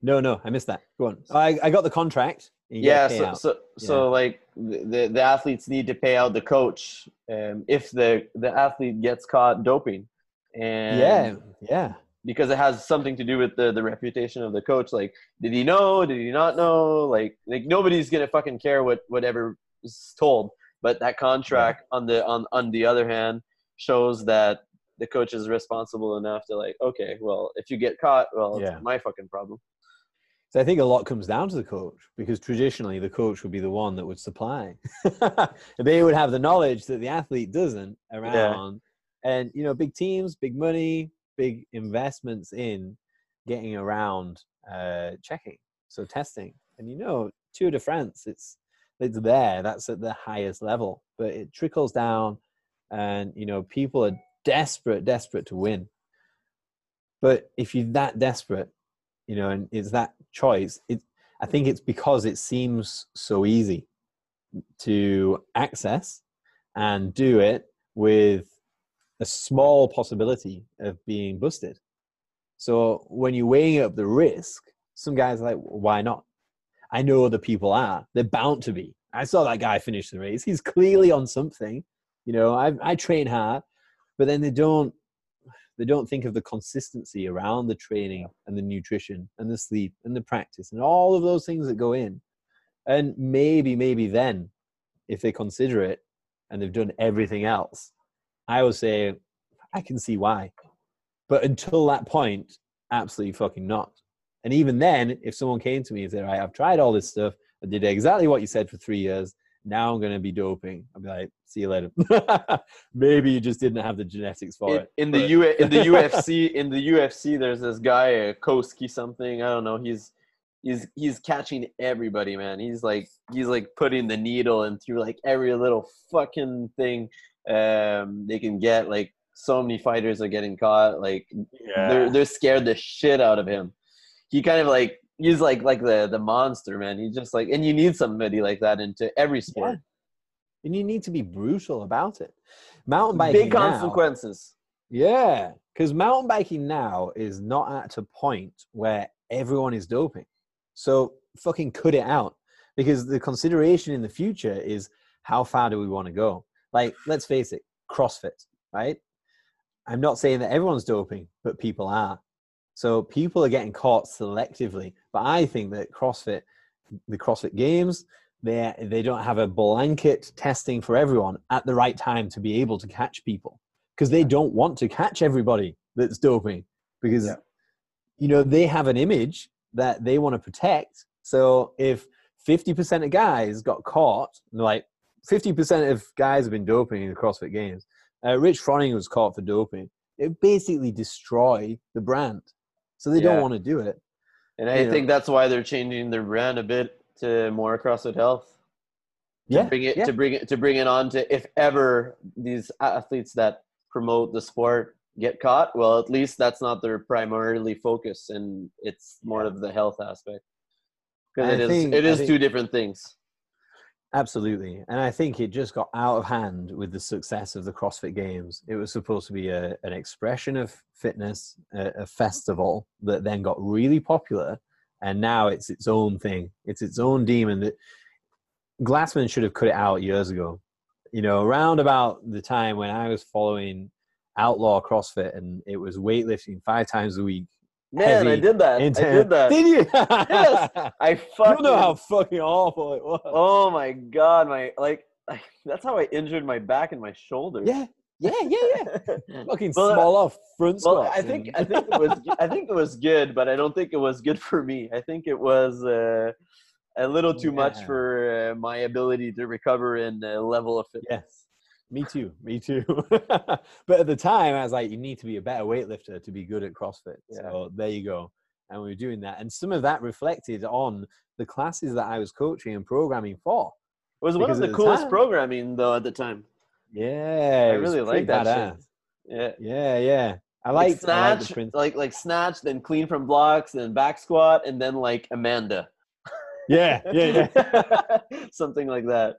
No, no, I missed that. Go on. I, I got the contract. Yeah a so, payout. so so like the, the athletes need to pay out the coach um, if the the athlete gets caught doping and yeah, yeah. because it has something to do with the the reputation of the coach like did he know did he not know like like nobody's gonna fucking care what whatever is told but that contract on the on on the other hand shows that the coach is responsible enough to like okay well if you get caught well Yeah. it's my fucking problem So I think a lot comes down to the coach because traditionally the coach would be the one that would supply. they would have the knowledge that the athlete doesn't around. And you know, big teams, big money, big investments in getting around uh, checking, so testing. And you know, Tour de France, it's it's there. That's at the highest level, but it trickles down, and you know, people are desperate, desperate to win. But if you're that desperate, you know, and it's that choice. It, I think it's because it seems so easy to access and do it with a small possibility of being busted. So when you're weighing up the risk, some guys like, why not? I know other people are. They're bound to be. I saw that guy finish the race. He's clearly on something. You know, I, I train hard, but then they don't they don't think of the consistency around the training and the nutrition and the sleep and the practice and all of those things that go in. And maybe, maybe then, if they consider it and they've done everything else, I would say I can see why. But until that point, absolutely fucking not. And even then, if someone came to me and said, right, I've tried all this stuff, I did exactly what you said for three years, now I'm going to be doping. I'll be like, see you later. Maybe you just didn't have the genetics for in, it. In the U in the UFC in the UFC, there's this guy uh, Koski something. I don't know. He's he's he's catching everybody, man. He's like he's like putting the needle and through like every little fucking thing um, they can get. Like so many fighters are getting caught. Like yeah. they're they're scared the shit out of him. He kind of like he's like like the the monster, man. He's just like and you need somebody like that into every sport. Yeah. And you need to be brutal about it. Mountain biking big consequences. Now, yeah, because mountain biking now is not at a point where everyone is doping. So fucking cut it out because the consideration in the future is how far do we want to go? Like, let's face it, CrossFit, right? I'm not saying that everyone's doping, but people are. So people are getting caught selectively. But I think that CrossFit, the CrossFit Games, they they don't have a blanket testing for everyone at the right time to be able to catch people because they don't want to catch everybody that's doping because yeah. you know they have an image that they want to protect. So if 50% of guys got caught, like 50% of guys have been doping in the CrossFit Games. Uh, Rich Froning was caught for doping. It basically destroy the brand, so they yeah. don't want to do it. And I think that's why they're changing their brand a bit to more CrossFit Health. To yeah, bring it yeah. to bring it to bring it on to if ever these athletes that promote the sport get caught, well, at least that's not their primarily focus, and it's more of the health aspect. Because it is think, it is think, two different things. Absolutely, and I think it just got out of hand with the success of the CrossFit Games. It was supposed to be a, an expression of fitness, a, a festival that then got really popular, and now it's its own thing. It's its own demon. That Glassman should have cut it out years ago. You know, around about the time when I was following outlaw CrossFit, and it was weightlifting five times a week. Man, I did that. I did that. Did you? yes. I fucking. You know how fucking awful it was. Oh my god, my like. That's how I injured my back and my shoulder. Yeah, yeah, yeah, yeah. fucking well, small off front well, I think I think it was I think it was good, but I don't think it was good for me. I think it was uh, a little too yeah. much for uh, my ability to recover and uh, level of fitness. Yes. Me too. Me too. but at the time, I was like, you need to be a better weightlifter to be good at CrossFit. Yeah. So there you go. And we were doing that. And some of that reflected on the classes that I was coaching and programming for. It was one of the, coolest time, programming, though, at the time. Yeah. I really like that shit. Yeah. Yeah, yeah. I like, like snatch, like, like like snatch, then clean from blocks, then back squat, and then like Amanda. Yeah, yeah, yeah. Something like that.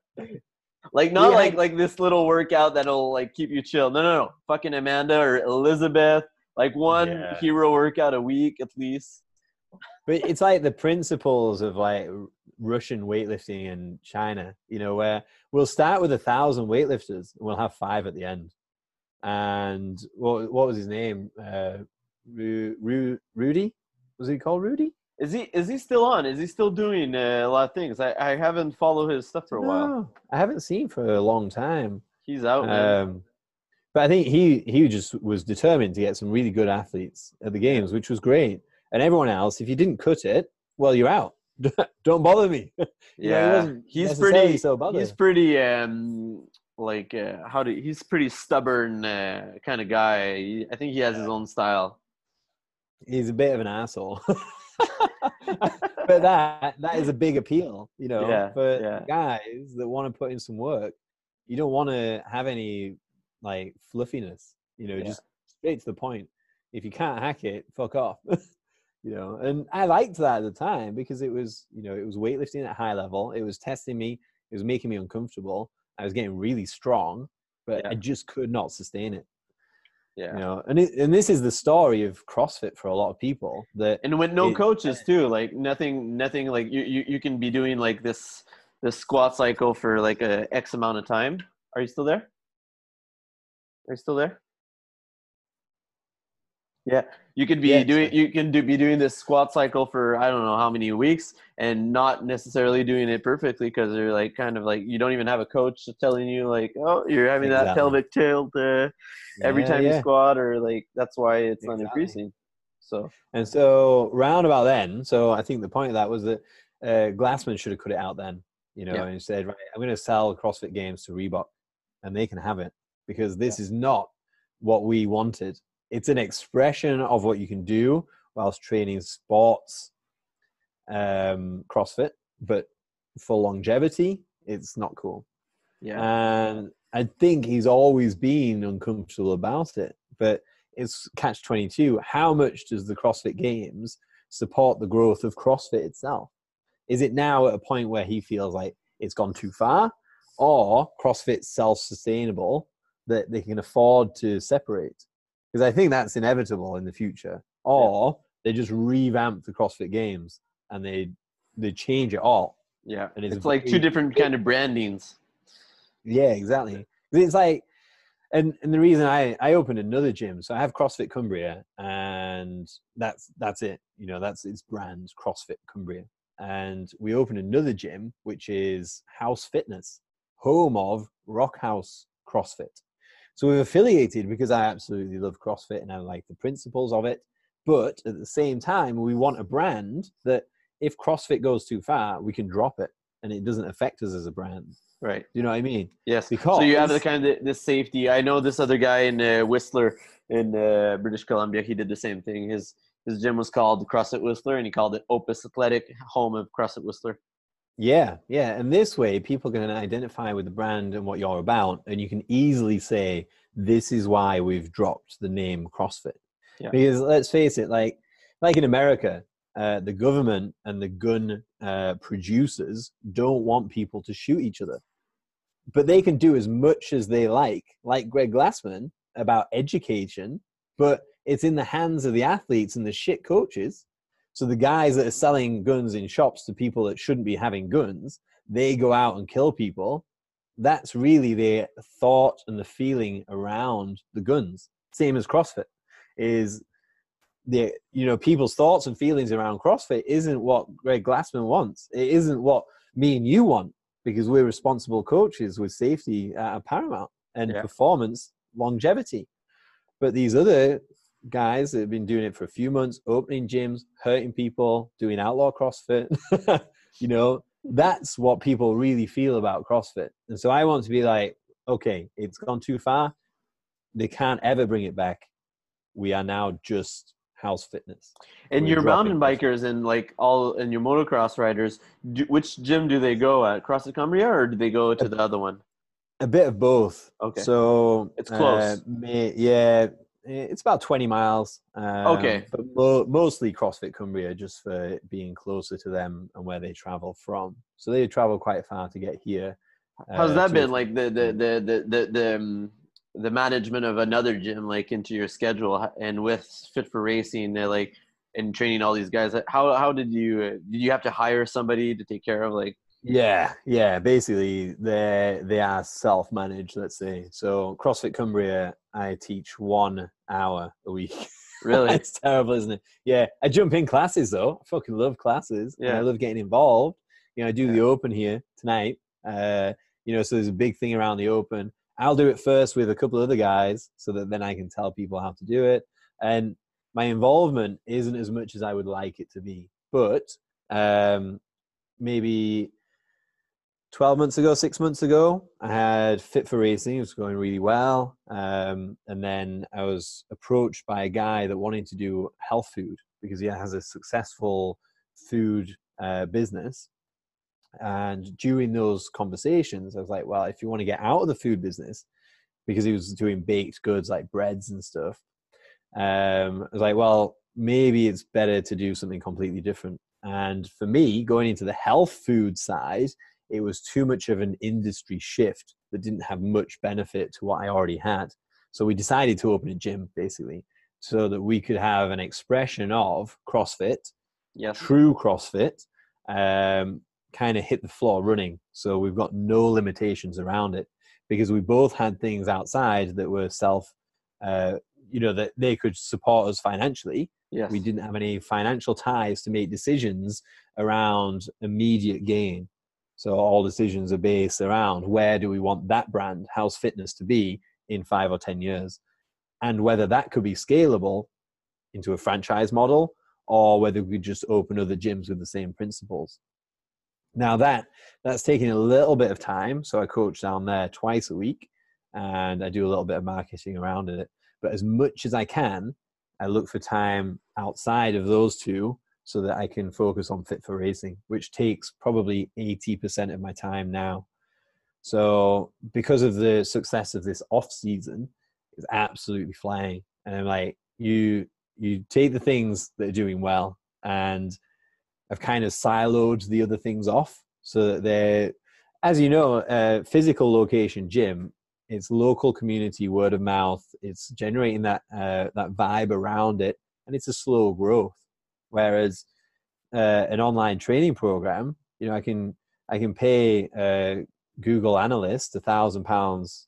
Like not yeah. like like this little workout that'll like keep you chill. No, no, no. Fucking Amanda or Elizabeth. Like one yeah. hero workout a week at least. But it's like the principles of like Russian weightlifting in China, you know, where we'll start with a thousand weightlifters and we'll have five at the end. And what what was his name? Uh, Ru- Ru- Rudy? Was he called Rudy? Is he is he still on? Is he still doing uh, a lot of things? I, I haven't followed his stuff for a no, while. I haven't seen for a long time. He's out. Um, but I think he he just was determined to get some really good athletes at the games, which was great. And everyone else, if you didn't cut it, well, you're out. Don't bother me. yeah, know, he he's pretty. So he's pretty. Um, like uh, how do he's pretty stubborn uh, kind of guy. I think he has his own style. He's a bit of an asshole. but that that is a big appeal, you know, yeah, for yeah. guys that want to put in some work. You don't want to have any like fluffiness, you know, yeah. just straight to the point. If you can't hack it, fuck off. you know, and I liked that at the time because it was, you know, it was weightlifting at high level. It was testing me. It was making me uncomfortable. I was getting really strong, but I just could not sustain it. Yeah. You know, and it, and this is the story of CrossFit for a lot of people. That and with no it, coaches too, like nothing, nothing like you, you you can be doing like this this squat cycle for like a X amount of time. Are you still there? Are you still there? Yeah, you could be yeah, doing you can do, be doing this squat cycle for I don't know how many weeks and not necessarily doing it perfectly because you're like kind of like you don't even have a coach telling you like oh you're having exactly. that pelvic tilt uh, every yeah, time yeah. you squat or like that's why it's exactly. not increasing. So and so round about then, so I think the point of that was that uh, Glassman should have cut it out then, you know, and said right I'm going to sell CrossFit Games to Reebok and they can have it because this is not what we wanted it's an expression of what you can do whilst training sports um, CrossFit, but for longevity, it's not cool. Yeah. And I think he's always been uncomfortable about it, but it's catch 22. How much does the CrossFit Games support the growth of CrossFit itself? Is it now at a point where he feels like it's gone too far, or CrossFit's self sustainable that they can afford to separate? Because I think that's inevitable in the future. Or yeah. they just revamp the CrossFit Games and they they change it all. Yeah, and it's, it's like two different kind of brandings. Yeah, exactly. It's like, and and the reason I I opened another gym, so I have CrossFit Cumbria, and that's that's it. You know, that's its brand, CrossFit Cumbria. And we opened another gym, which is House Fitness, home of Rock House CrossFit. So we've affiliated because I absolutely love CrossFit and I like the principles of it. But at the same time, we want a brand that if CrossFit goes too far, we can drop it and it doesn't affect us as a brand. Right. Do you know what I mean? Yes. Because so you have the kind of this safety. I know this other guy in uh, Whistler in uh, British Columbia. He did the same thing. His his gym was called CrossFit Whistler, and he called it Opus Athletic, home of CrossFit Whistler. Yeah, yeah. And this way, people can identify with the brand and what you're about, and you can easily say, this is why we've dropped the name CrossFit. Yeah. Because let's face it, like, like in America, uh, the government and the gun uh, producers don't want people to shoot each other. But they can do as much as they like, like Greg Glassman, about education, but it's in the hands of the athletes and the shit coaches so the guys that are selling guns in shops to people that shouldn't be having guns, they go out and kill people. That's really their thought and the feeling around the guns. Same as CrossFit is the you know people's thoughts and feelings around CrossFit isn't what Greg Glassman wants. It isn't what me and you want because we're responsible coaches with safety at paramount and yeah. performance longevity. But these other guys that have been doing it for a few months, opening gyms, hurting people, doing outlaw CrossFit. you know, that's what people really feel about CrossFit. And so I want to be like, okay, it's gone too far. They can't ever bring it back. We are now just house fitness. And We're your mountain bikers and like all and your motocross riders, do, which gym do they go at? CrossFit Cumbria or do they go to the other one? A bit of both. Okay. So it's close. Uh, yeah, it's about 20 miles. Um, okay. But mo- mostly CrossFit Cumbria just for being closer to them and where they travel from. So they travel quite far to get here. How's uh, that been? Like the, the, the, the, the, the, um, the management of another gym, like into your schedule and with Fit4Racing, they're like, and training all these guys. How, how did you, uh, did you have to hire somebody to take care of like yeah, yeah. Basically, they they are self managed. Let's say so. CrossFit Cumbria, I teach one hour a week. Really, it's terrible, isn't it? Yeah, I jump in classes though. I fucking love classes. Yeah, I love getting involved. You know, I do yeah. the open here tonight. Uh, you know, so there's a big thing around the open. I'll do it first with a couple of other guys, so that then I can tell people how to do it. And my involvement isn't as much as I would like it to be, but um, maybe 12 months ago, six months ago, I had Fit4Racing. It was going really well. Um, and then I was approached by a guy that wanted to do health food because he has a successful food uh, business. And during those conversations, I was like, well, if you want to get out of the food business, because he was doing baked goods like breads and stuff, um, I was like, well, maybe it's better to do something completely different. And for me, going into the health food side, it was too much of an industry shift that didn't have much benefit to what I already had. So we decided to open a gym basically so that we could have an expression of CrossFit, yes. true CrossFit, um, kind of hit the floor running. So we've got no limitations around it because we both had things outside that were self, uh, you know, that they could support us financially. Yes. We didn't have any financial ties to make decisions around immediate gain. So all decisions are based around where do we want that brand, House Fitness, to be in five or 10 years, and whether that could be scalable into a franchise model or whether we just open other gyms with the same principles. Now that that's taking a little bit of time, so I coach down there twice a week, and I do a little bit of marketing around it. But as much as I can, I look for time outside of those two so that I can focus on Fit4Racing, which takes probably 80% of my time now. So because of the success of this off season, it's absolutely flying. And I'm like, you you take the things that are doing well and I've kind of siloed the other things off so that they're, as you know, physical location gym. It's local community, word of mouth. It's generating that uh, that vibe around it, and it's a slow growth. Whereas uh, an online training program, you know, I can I can pay a Google analyst a thousand pounds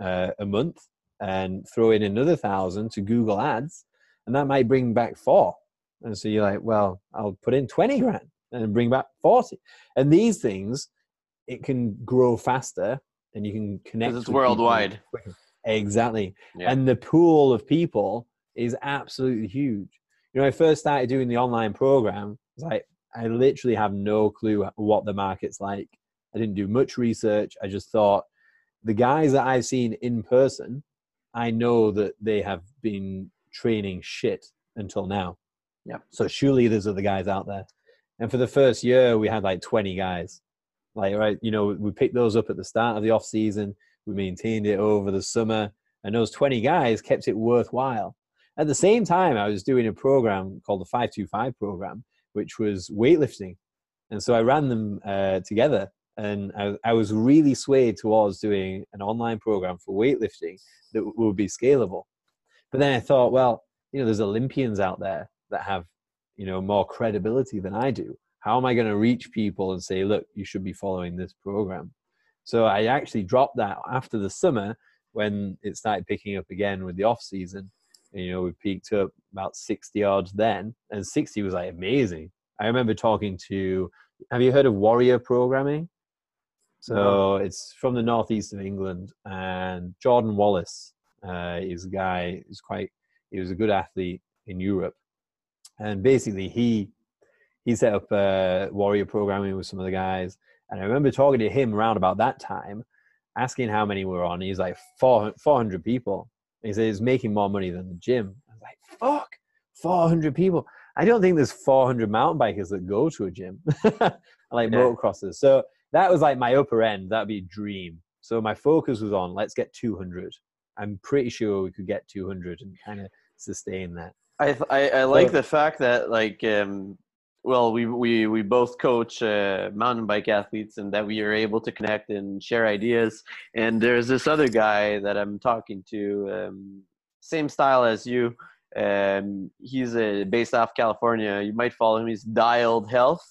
uh, a month and throw in another thousand to Google Ads, and that might bring back four. And so you're like, well, I'll put in 20 grand and bring back 40. And these things, it can grow faster and you can connect. It's worldwide. Exactly. Yeah. And the pool of people is absolutely huge. You know, I first started doing the online program, like I literally have no clue what the market's like. I didn't do much research. I just thought the guys that I've seen in person, I know that they have been training shit until now. Yeah. So surely there's other guys out there. And for the first year, we had like 20 guys. Like, right, you know, we picked those up at the start of the off season. We maintained it over the summer, and those 20 guys kept it worthwhile. At the same time, I was doing a program called the 525 program, which was weightlifting. And so I ran them uh, together, and I, I was really swayed towards doing an online program for weightlifting that would be scalable. But then I thought, well, you know, there's Olympians out there that have you know more credibility than I do. How am I going to reach people and say, look, you should be following this program? So I actually dropped that after the summer when it started picking up again with the off season. And, you know, we peaked up about 60 odds then, and 60 was like amazing. I remember talking to, have you heard of Warrior Programming? So it's from the northeast of England, and Jordan Wallace uh, is a guy who's quite, he was a good athlete in Europe, and basically he he set up uh, warrior programming with some of the guys and i remember talking to him around about that time asking how many were on he's like 400 people and he said he's making more money than the gym. I was like fuck 400 people. I don't think there's 400 mountain bikers that go to a gym like yeah. motocrossers. So that was like my upper end. That'd be a dream. So my focus was on let's get 200 i'm pretty sure we could get 200 and kind of sustain that. I I, I like so, the fact that like um, well we we we both coach uh, mountain bike athletes and that we are able to connect and share ideas. And there's this other guy that I'm talking to, um, same style as you. Um, he's uh, based off California. You might follow him. He's Dialed Health.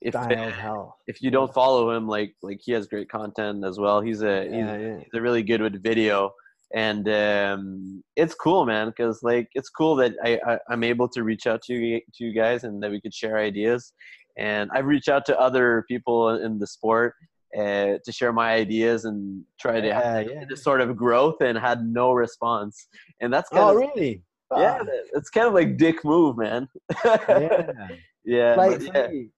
If, Dialed Health. If you don't follow him, like like he has great content as well. He's a yeah, he's, yeah. he's a really good with video and um, it's cool man because like it's cool that I, I am able to reach out to you, to you guys and that we could share ideas. And i've reached out to other people in the sport uh, to share my ideas and try to yeah, have yeah. this sort of growth and had no response. And that's kind oh of, really? Yeah it's kind of like dick move man. Yeah. Yeah, like, yeah. Me,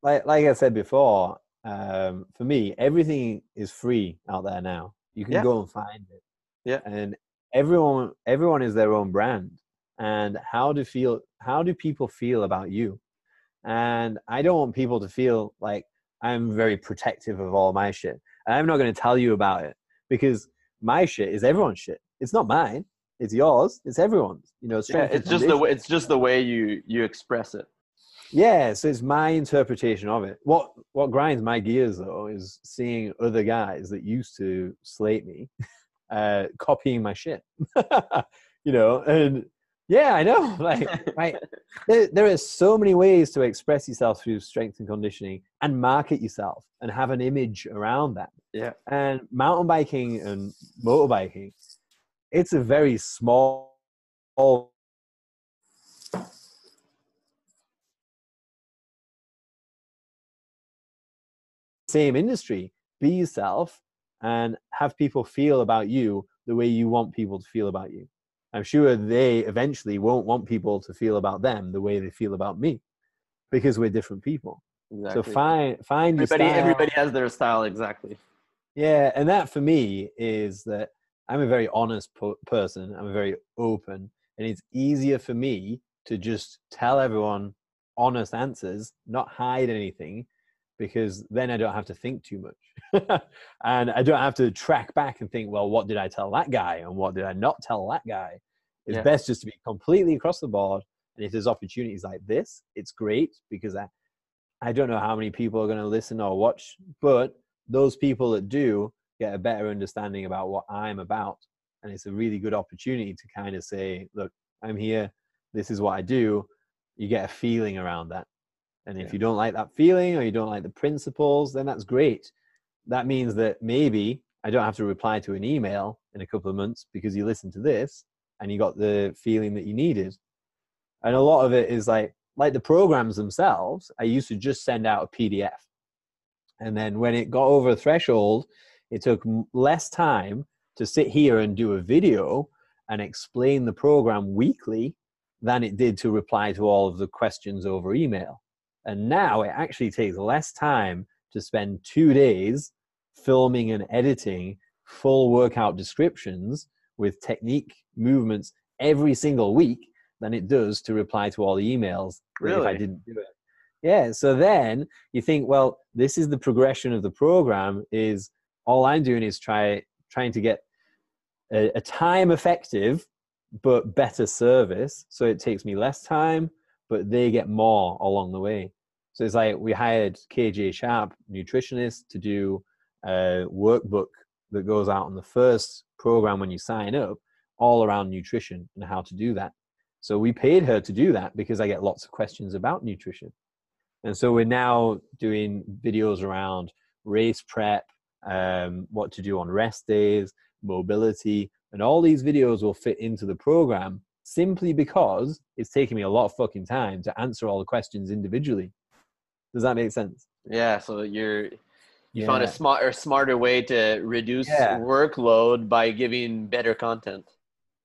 like like i said before um, for me everything is free out there now. You can go and find it yeah. and everyone everyone is their own brand. And how do feel how do people feel about you? And i don't want people to feel like i'm very protective of all my shit. And i'm not going to tell you about it because my shit is everyone's shit. It's not mine. It's yours. It's everyone's. You know yeah, it's just the way it's just the way you you express it. Yeah so it's my interpretation of it. What what grinds my gears though is seeing other guys that used to slate me uh, copying my shit. you know, and yeah, I know. Like, right. There, there are so many ways to express yourself through strength and conditioning and market yourself and have an image around that. Yeah. And mountain biking and motorbiking, it's a very small same industry. Be yourself and have people feel about you the way you want people to feel about you. I'm sure they eventually won't want people to feel about them the way they feel about me because we're different people. Exactly. So find find everybody, Everybody has their style exactly. Yeah, and that for me is that I'm a very honest po- person. I'm very open, and it's easier for me to just tell everyone honest answers, not hide anything, because then I don't have to think too much. and I don't have to track back and think, well, what did I tell that guy and what did I not tell that guy? It's yeah. best just to be completely across the board. And if there's opportunities like this, it's great because I, I don't know how many people are going to listen or watch, but those people that do get a better understanding about what I'm about. And it's a really good opportunity to kind of say, look, I'm here. This is what I do. You get a feeling around that. And if yeah. you don't like that feeling or you don't like the principles, then that's great. That means that maybe I don't have to reply to an email in a couple of months because you listened to this and you got the feeling that you needed. And a lot of it is like like the programs themselves. I used to just send out a PDF. And then when it got over a threshold, it took less time to sit here and do a video and explain the program weekly than it did to reply to all of the questions over email. And now it actually takes less time to spend two days filming and editing full workout descriptions with technique movements every single week than it does to reply to all the emails really? if I didn't do it. Yeah. So then you think, well, this is the progression of the program is all I'm doing is try trying to get a, a time effective but better service. So it takes me less time, but they get more along the way. So it's like we hired KJ Sharp, nutritionist, to do a workbook that goes out on the first program when you sign up, all around nutrition and how to do that. So we paid her to do that because I get lots of questions about nutrition. And so we're now doing videos around race prep, um, what to do on rest days, mobility, and all these videos will fit into the program simply because it's taking me a lot of fucking time to answer all the questions individually. Does that make sense? Yeah. So you're you yeah. found a smart or smarter way to reduce yeah. workload by giving better content.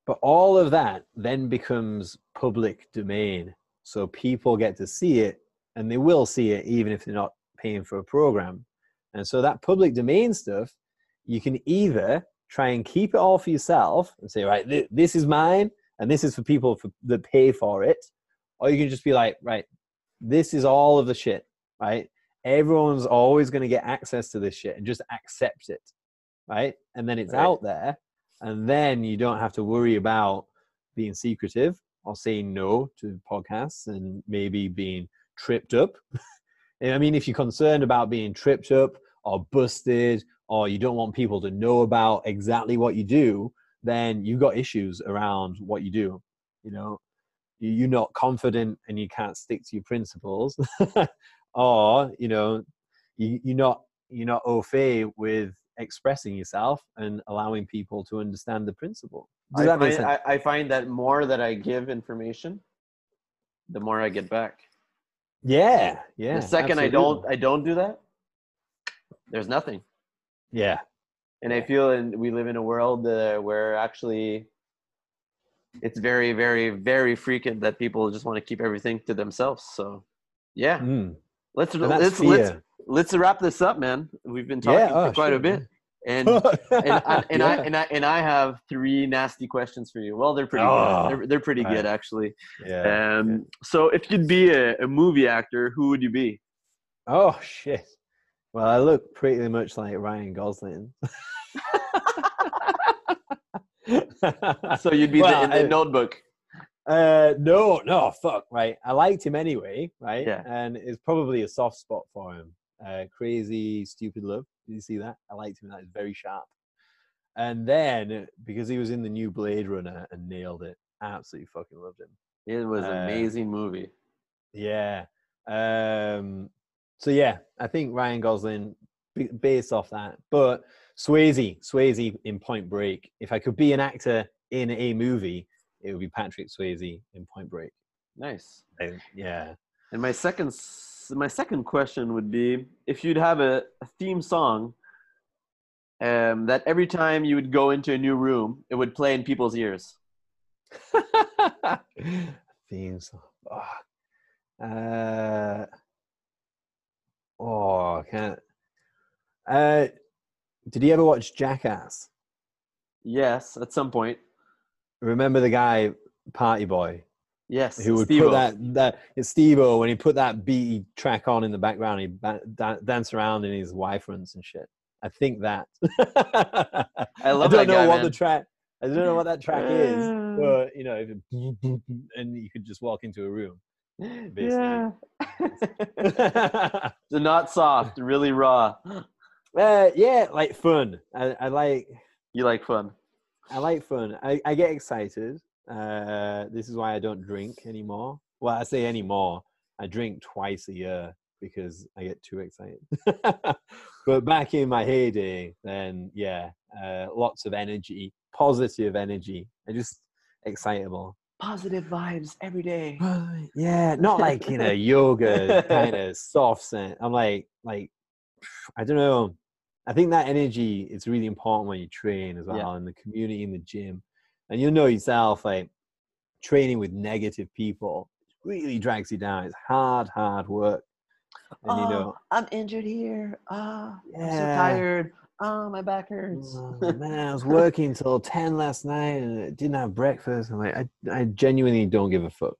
But all of that then becomes public domain. So people get to see it and they will see it even if they're not paying for a program. And so that public domain stuff, you can either try and keep it all for yourself and say, right, th- this is mine and this is for people for, that pay for it. Or you can just be like, right, this is all of the shit right? Everyone's always going to get access to this shit and just accept it, right? And then it's right. out there, and then you don't have to worry about being secretive or saying no to podcasts and maybe being tripped up. I mean, if you're concerned about being tripped up or busted or you don't want people to know about exactly what you do, then you've got issues around what you do. You know, you're not confident and you can't stick to your principles or you know you, you're not you're not au fait with expressing yourself and allowing people to understand the principle. Does I, find, I, I find that more that I give information, the more I get back. Yeah, yeah. The second absolutely. I don't, I don't do that. There's nothing. Yeah, and I feel, and we live in a world uh, where actually, it's very, very, very frequent that people just want to keep everything to themselves. So, yeah. Mm. Let's let's let's let's wrap this up, man. We've been talking yeah, oh, for quite sure, a bit. And and, I, and yeah. I and I and I have three nasty questions for you. Well, they're pretty oh, good. They're, they're pretty right. good actually. Yeah. Um. Yeah. So, if you'd be a, a movie actor, who would you be? Oh shit! Well, I look pretty much like Ryan Gosling. so you'd be well, the, in the I, Notebook. Uh, no, no, fuck, right. I liked him anyway, right? Yeah. And it's probably a soft spot for him. Uh, crazy, stupid love. Did you see that? I liked him. That is very sharp. and then because he was in the new Blade Runner and nailed it, absolutely fucking loved him. It was an uh, amazing movie. Yeah. Um, so yeah, I think Ryan Gosling based off that, but Swayze, Swayze in Point Break. If I could be an actor in a movie, it would be Patrick Swayze in Point Break. Nice. And, yeah. And my second my second question would be if you'd have a, a theme song um, that every time you would go into a new room, it would play in people's ears. theme song. Oh, uh, oh, I can't. Uh, did you ever watch Jackass? Yes, at some point. Remember the guy, Party Boy? Yes, who would Steve-O. put that that it's Steve-O when he put that beat track on in the background, he ba- da- dance around in his wife runs and shit. I think that. I love. That. I don't know guy, what man. the track. I don't know what that track is, but you know, it, and you could just walk into a room. Basically. Yeah. so not soft, really raw. Uh, yeah, like fun. I, I like. You like fun. I like fun. I, I get excited. Uh, this is why I don't drink anymore. Well, I say anymore. I drink twice a year because I get too excited. but back in my heyday, then yeah, uh, lots of energy, positive energy, and just excitable. Positive vibes every day. yeah, not like you know yoga kind of soft scent. I'm like like I don't know. I think that energy is really important when you train as well yeah. in the community in the gym. And you know yourself, like training with negative people really drags you down. It's hard, hard work. And oh, you know, I'm injured here. Ah, oh, yeah. I'm so tired. Oh, my back hurts. Oh, man, I was working till ten last night and didn't have breakfast. I'm like, I, I genuinely don't give a fuck.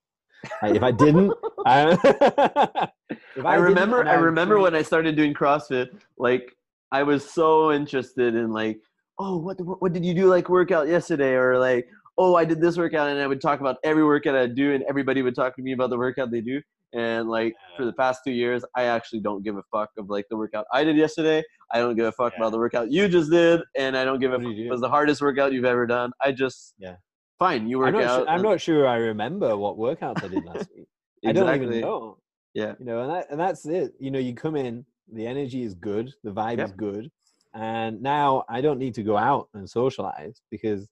Like, if I didn't, I, if I, I remember. Didn't, I remember when I started doing CrossFit. Like, I was so interested in like, oh, what what did you do like workout yesterday, or like, oh, I did this workout, and I would talk about every workout I do, and everybody would talk to me about the workout they do. And like yeah. for the past two years, I actually don't give a fuck of like the workout I did yesterday. I don't give a fuck yeah. about the workout you just did, and I don't give a fuck. It was the hardest workout you've ever done. I just yeah, fine. You work I'm not out. Sure, I'm not sure I remember what workouts I did last week. exactly. I don't even know. Yeah, you know, and that, and that's it. You know, you come in, the energy is good, the vibe yep. is good, and now I don't need to go out and socialize because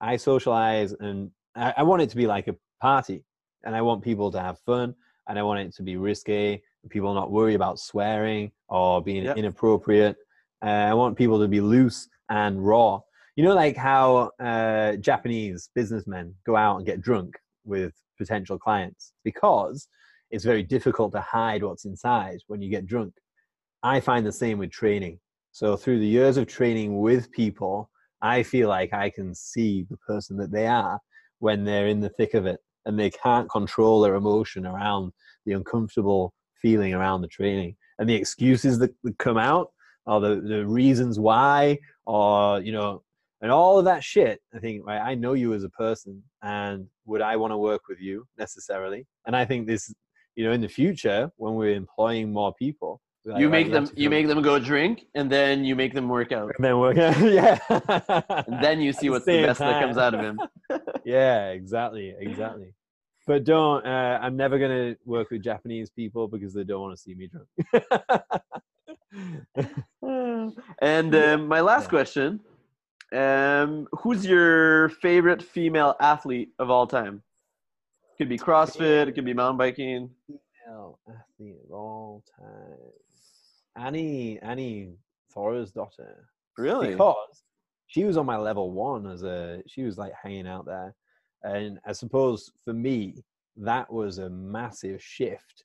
I socialize and I, I want it to be like a party and I want people to have fun and I want it to be risque. People not worry about swearing or being yep. inappropriate. Uh, I want people to be loose and raw. You know, like how uh, Japanese businessmen go out and get drunk with potential clients because it's very difficult to hide what's inside when you get drunk. I find the same with training. So through the years of training with people, I feel like I can see the person that they are when they're in the thick of it and they can't control their emotion around the uncomfortable feeling around the training. And the excuses that, come out or the, the reasons why or you know and all of that shit i think right, i know you as a person and would i want to work with you necessarily? And i think this you know in the future when we're employing more people you make them you make them go drink and then you make them work out. And then work out yeah. And then you see what's the best time. that comes out of him. Yeah exactly exactly but don't uh, i'm never going to work with japanese people because they don't want to see me drunk and um, my last yeah. question um, who's your favorite female athlete of all time could be crossfit it could be mountain biking female athlete of all time Annie Annie Thorisdottir. Really? Because she was on my level one as a she was like hanging out there. And I suppose for me, that was a massive shift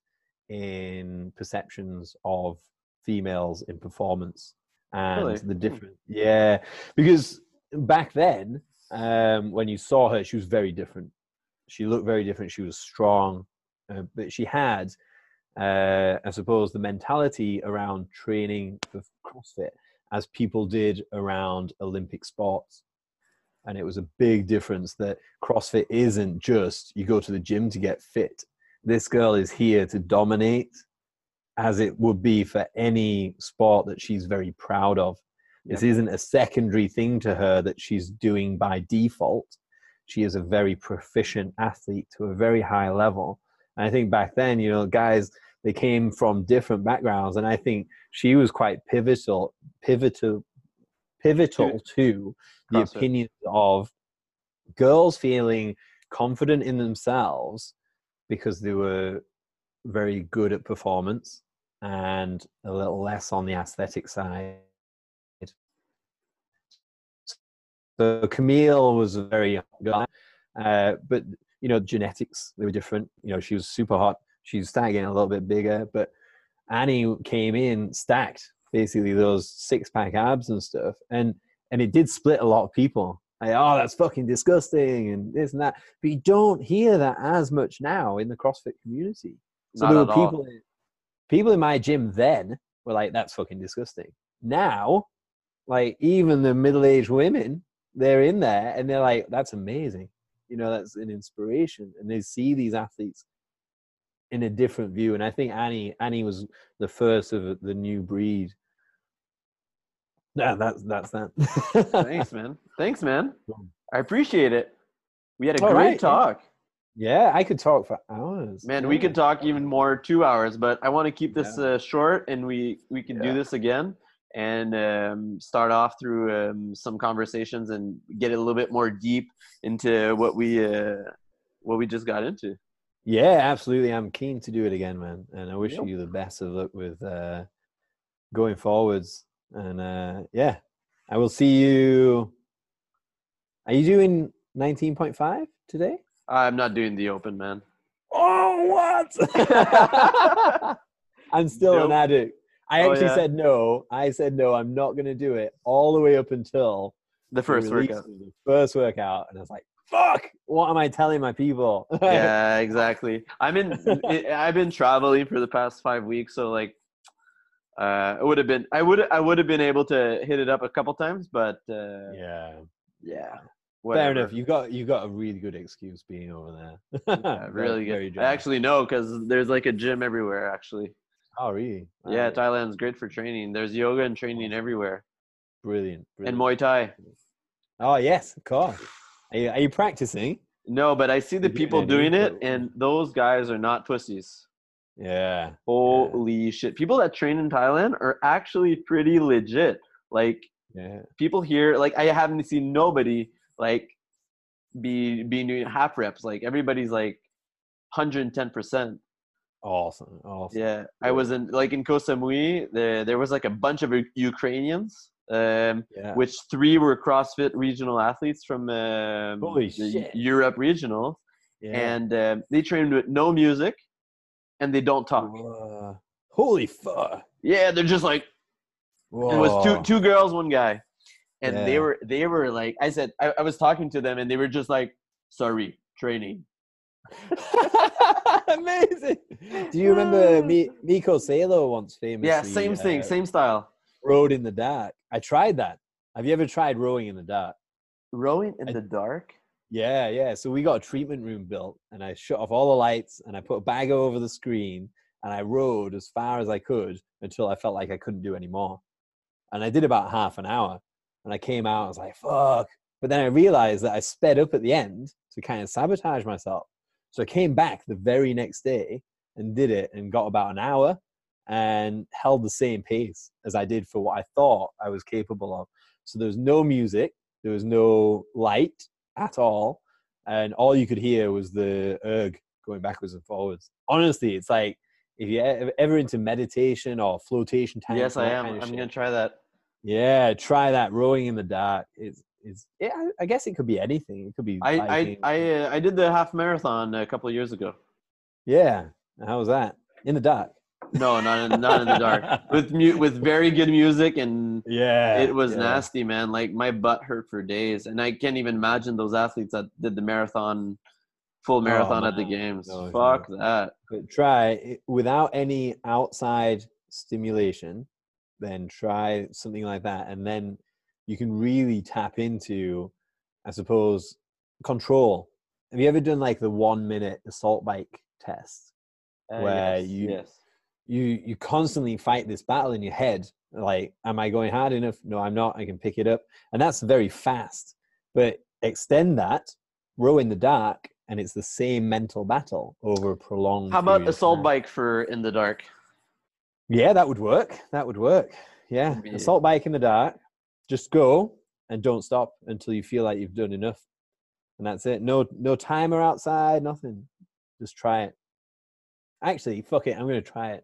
in perceptions of females in performance and really? the hmm. different yeah because back then um, when you saw her she was very different she looked very different she was strong uh, but she had uh, I suppose, the mentality around training for CrossFit as people did around Olympic sports. And it was a big difference that CrossFit isn't just you go to the gym to get fit. This girl is here to dominate, as it would be for any sport that she's very proud of. This isn't a secondary thing to her that she's doing by default. She is a very proficient athlete to a very high level. And I think back then, you know, guys they came from different backgrounds, and I think she was quite pivotal, pivotal, pivotal to the opinions of girls feeling confident in themselves because they were very good at performance and a little less on the aesthetic side. So Camille was a very young guy, uh, but you know genetics they were different. You know she was super hot. She's starting getting a little bit bigger, but Annie came in stacked, basically those six pack abs and stuff, and and it did split a lot of people. Like, oh, that's fucking disgusting, and this and that. But you don't hear that as much now in the CrossFit community. So Not there were people, in, people in my gym then were like, "That's fucking disgusting." Now, like even the middle-aged women, they're in there and they're like, "That's amazing." You know, that's an inspiration, and they see these athletes in a different view. And I think Annie Annie was the first of the new breed. Yeah, that's that's that. Thanks, man. Thanks, man. I appreciate it. We had a All great right. talk. Yeah, I could talk for hours. Man, yeah. we could talk even more, two hours. But I want to keep this yeah. uh, short, and we we can yeah. do this again and um, start off through um, some conversations and get a little bit more deep into what we uh, what we just got into. Yeah, absolutely. I'm keen to do it again, man. And I wish yep. you the best of luck with uh, going forwards. And uh, yeah, I will see you. Are you doing 19.5 today? I'm not doing the open, man. Oh, what? I'm still nope. an addict. I oh, actually oh, yeah. said no. I said no. I'm not going to do it all the way up until the first workout. The first workout, and I was like, "Fuck! What am I telling my people?" yeah, exactly. I'm in. I've been traveling for the past five weeks, so like, uh, it would have been. I would. I would have been able to hit it up a couple times, but uh, yeah, yeah. Whatever. Fair enough. You got you got a really good excuse being over there. yeah, really good. I actually know because there's like a gym everywhere. Actually. Oh, really? Yeah, Thailand's great for training. There's yoga and training everywhere. Brilliant. brilliant. And Muay Thai. Oh yes, of course. Are you, are you practicing? No, but I see the people doing it, and those guys are not pussies. Yeah. Holy yeah. shit! People that train in Thailand are actually pretty legit. Like, yeah. people here, like I haven't seen nobody like be be doing half reps. Like everybody's like 110 percent Awesome. Awesome. Yeah. I was in like in Koh Samui, there there was like a bunch of Ukrainians. Um, yeah. which three were CrossFit regional athletes from um, Holy shit. Europe regional. Yeah. And um, they trained with no music and they don't talk. Uh, holy fuck. Yeah, they're just like Whoa. it was two two girls, one guy. And yeah. they were they were like I said I, I was talking to them and they were just like, sorry, training. Amazing. Do you remember me, Mikko Salo once famously? Yeah, same thing, uh, same style. Rowed in the dark. I tried that. Have you ever tried rowing in the dark? Rowing in I, the dark? Yeah, yeah. So we got a treatment room built, and I shut off all the lights, and I put a bag over the screen, and I rode as far as I could until I felt like I couldn't do any more. And I did about half an hour, and I came out. I was like, "Fuck!" But then I realized that I sped up at the end to kind of sabotage myself. So I came back the very next day and did it and got about an hour and held the same pace as I did for what I thought I was capable of. So there was no music, there was no light at all, and all you could hear was the erg going backwards and forwards. Honestly, it's like if you're ever into meditation or flotation tank. Yes, I am. I'm shit, gonna try that. Yeah, try that. Rowing in the dark. It's is yeah, I guess it could be anything. It could be. I I I, uh, I did the half marathon a couple of years ago. Yeah, how was that? In the dark? No, not in, not in the dark. with mu- with very good music and yeah, it was yeah. nasty, man. Like my butt hurt for days, and I can't even imagine those athletes that did the marathon, full oh, marathon oh, at the games. No, Fuck no. that. But try without any outside stimulation, then try something like that, and then you can really tap into, I suppose, control. Have you ever done like the one minute assault bike test, uh, where yes, you yes. You you constantly fight this battle in your head Like, am I going hard enough? No, I'm not. I can pick it up. And that's very fast. But extend that, row in the dark, and it's the same mental battle over a prolonged. How about assault bike for in the dark? Yeah, that would work. That would work. Yeah, assault bike in the dark. Just go and don't stop until you feel like you've done enough, and that's it. No, no timer outside. Nothing. Just try it. Actually, fuck it. I'm gonna try it.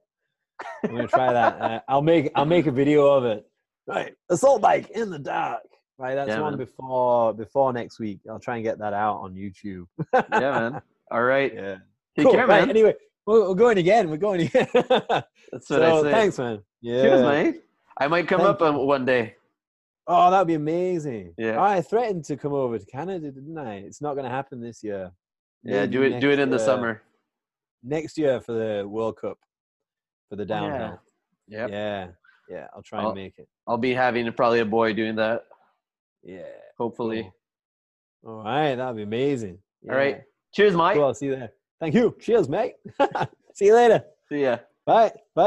I'm gonna try that. Uh, I'll make I'll make a video of it. Right, assault bike in the dark. Right, that's yeah, one man. before before next week. I'll try and get that out on YouTube. yeah, man. All right. Yeah. Take cool. care, man. Right, anyway, we're, we're, going again. We're going again. that's what so, I say. Thanks, man. Yeah. Cheers, mate. I might come Thank up you. one day. Oh, that'd be amazing. Yeah. I threatened to come over to Canada, didn't I? It's not going to happen this year. Yeah, Maybe do it. Do it in the summer. Next year for the World Cup, for the oh, downhill. Yeah. Yep. Yeah. Yeah. I'll try I'll, and make it. I'll be having probably a boy doing that. Yeah. Hopefully. Cool. All right. That'd be amazing. Yeah. All right. Cheers, Mike. Cool. I'll see you there. Thank you. Cheers, mate. see you later. See ya. Bye. Bye.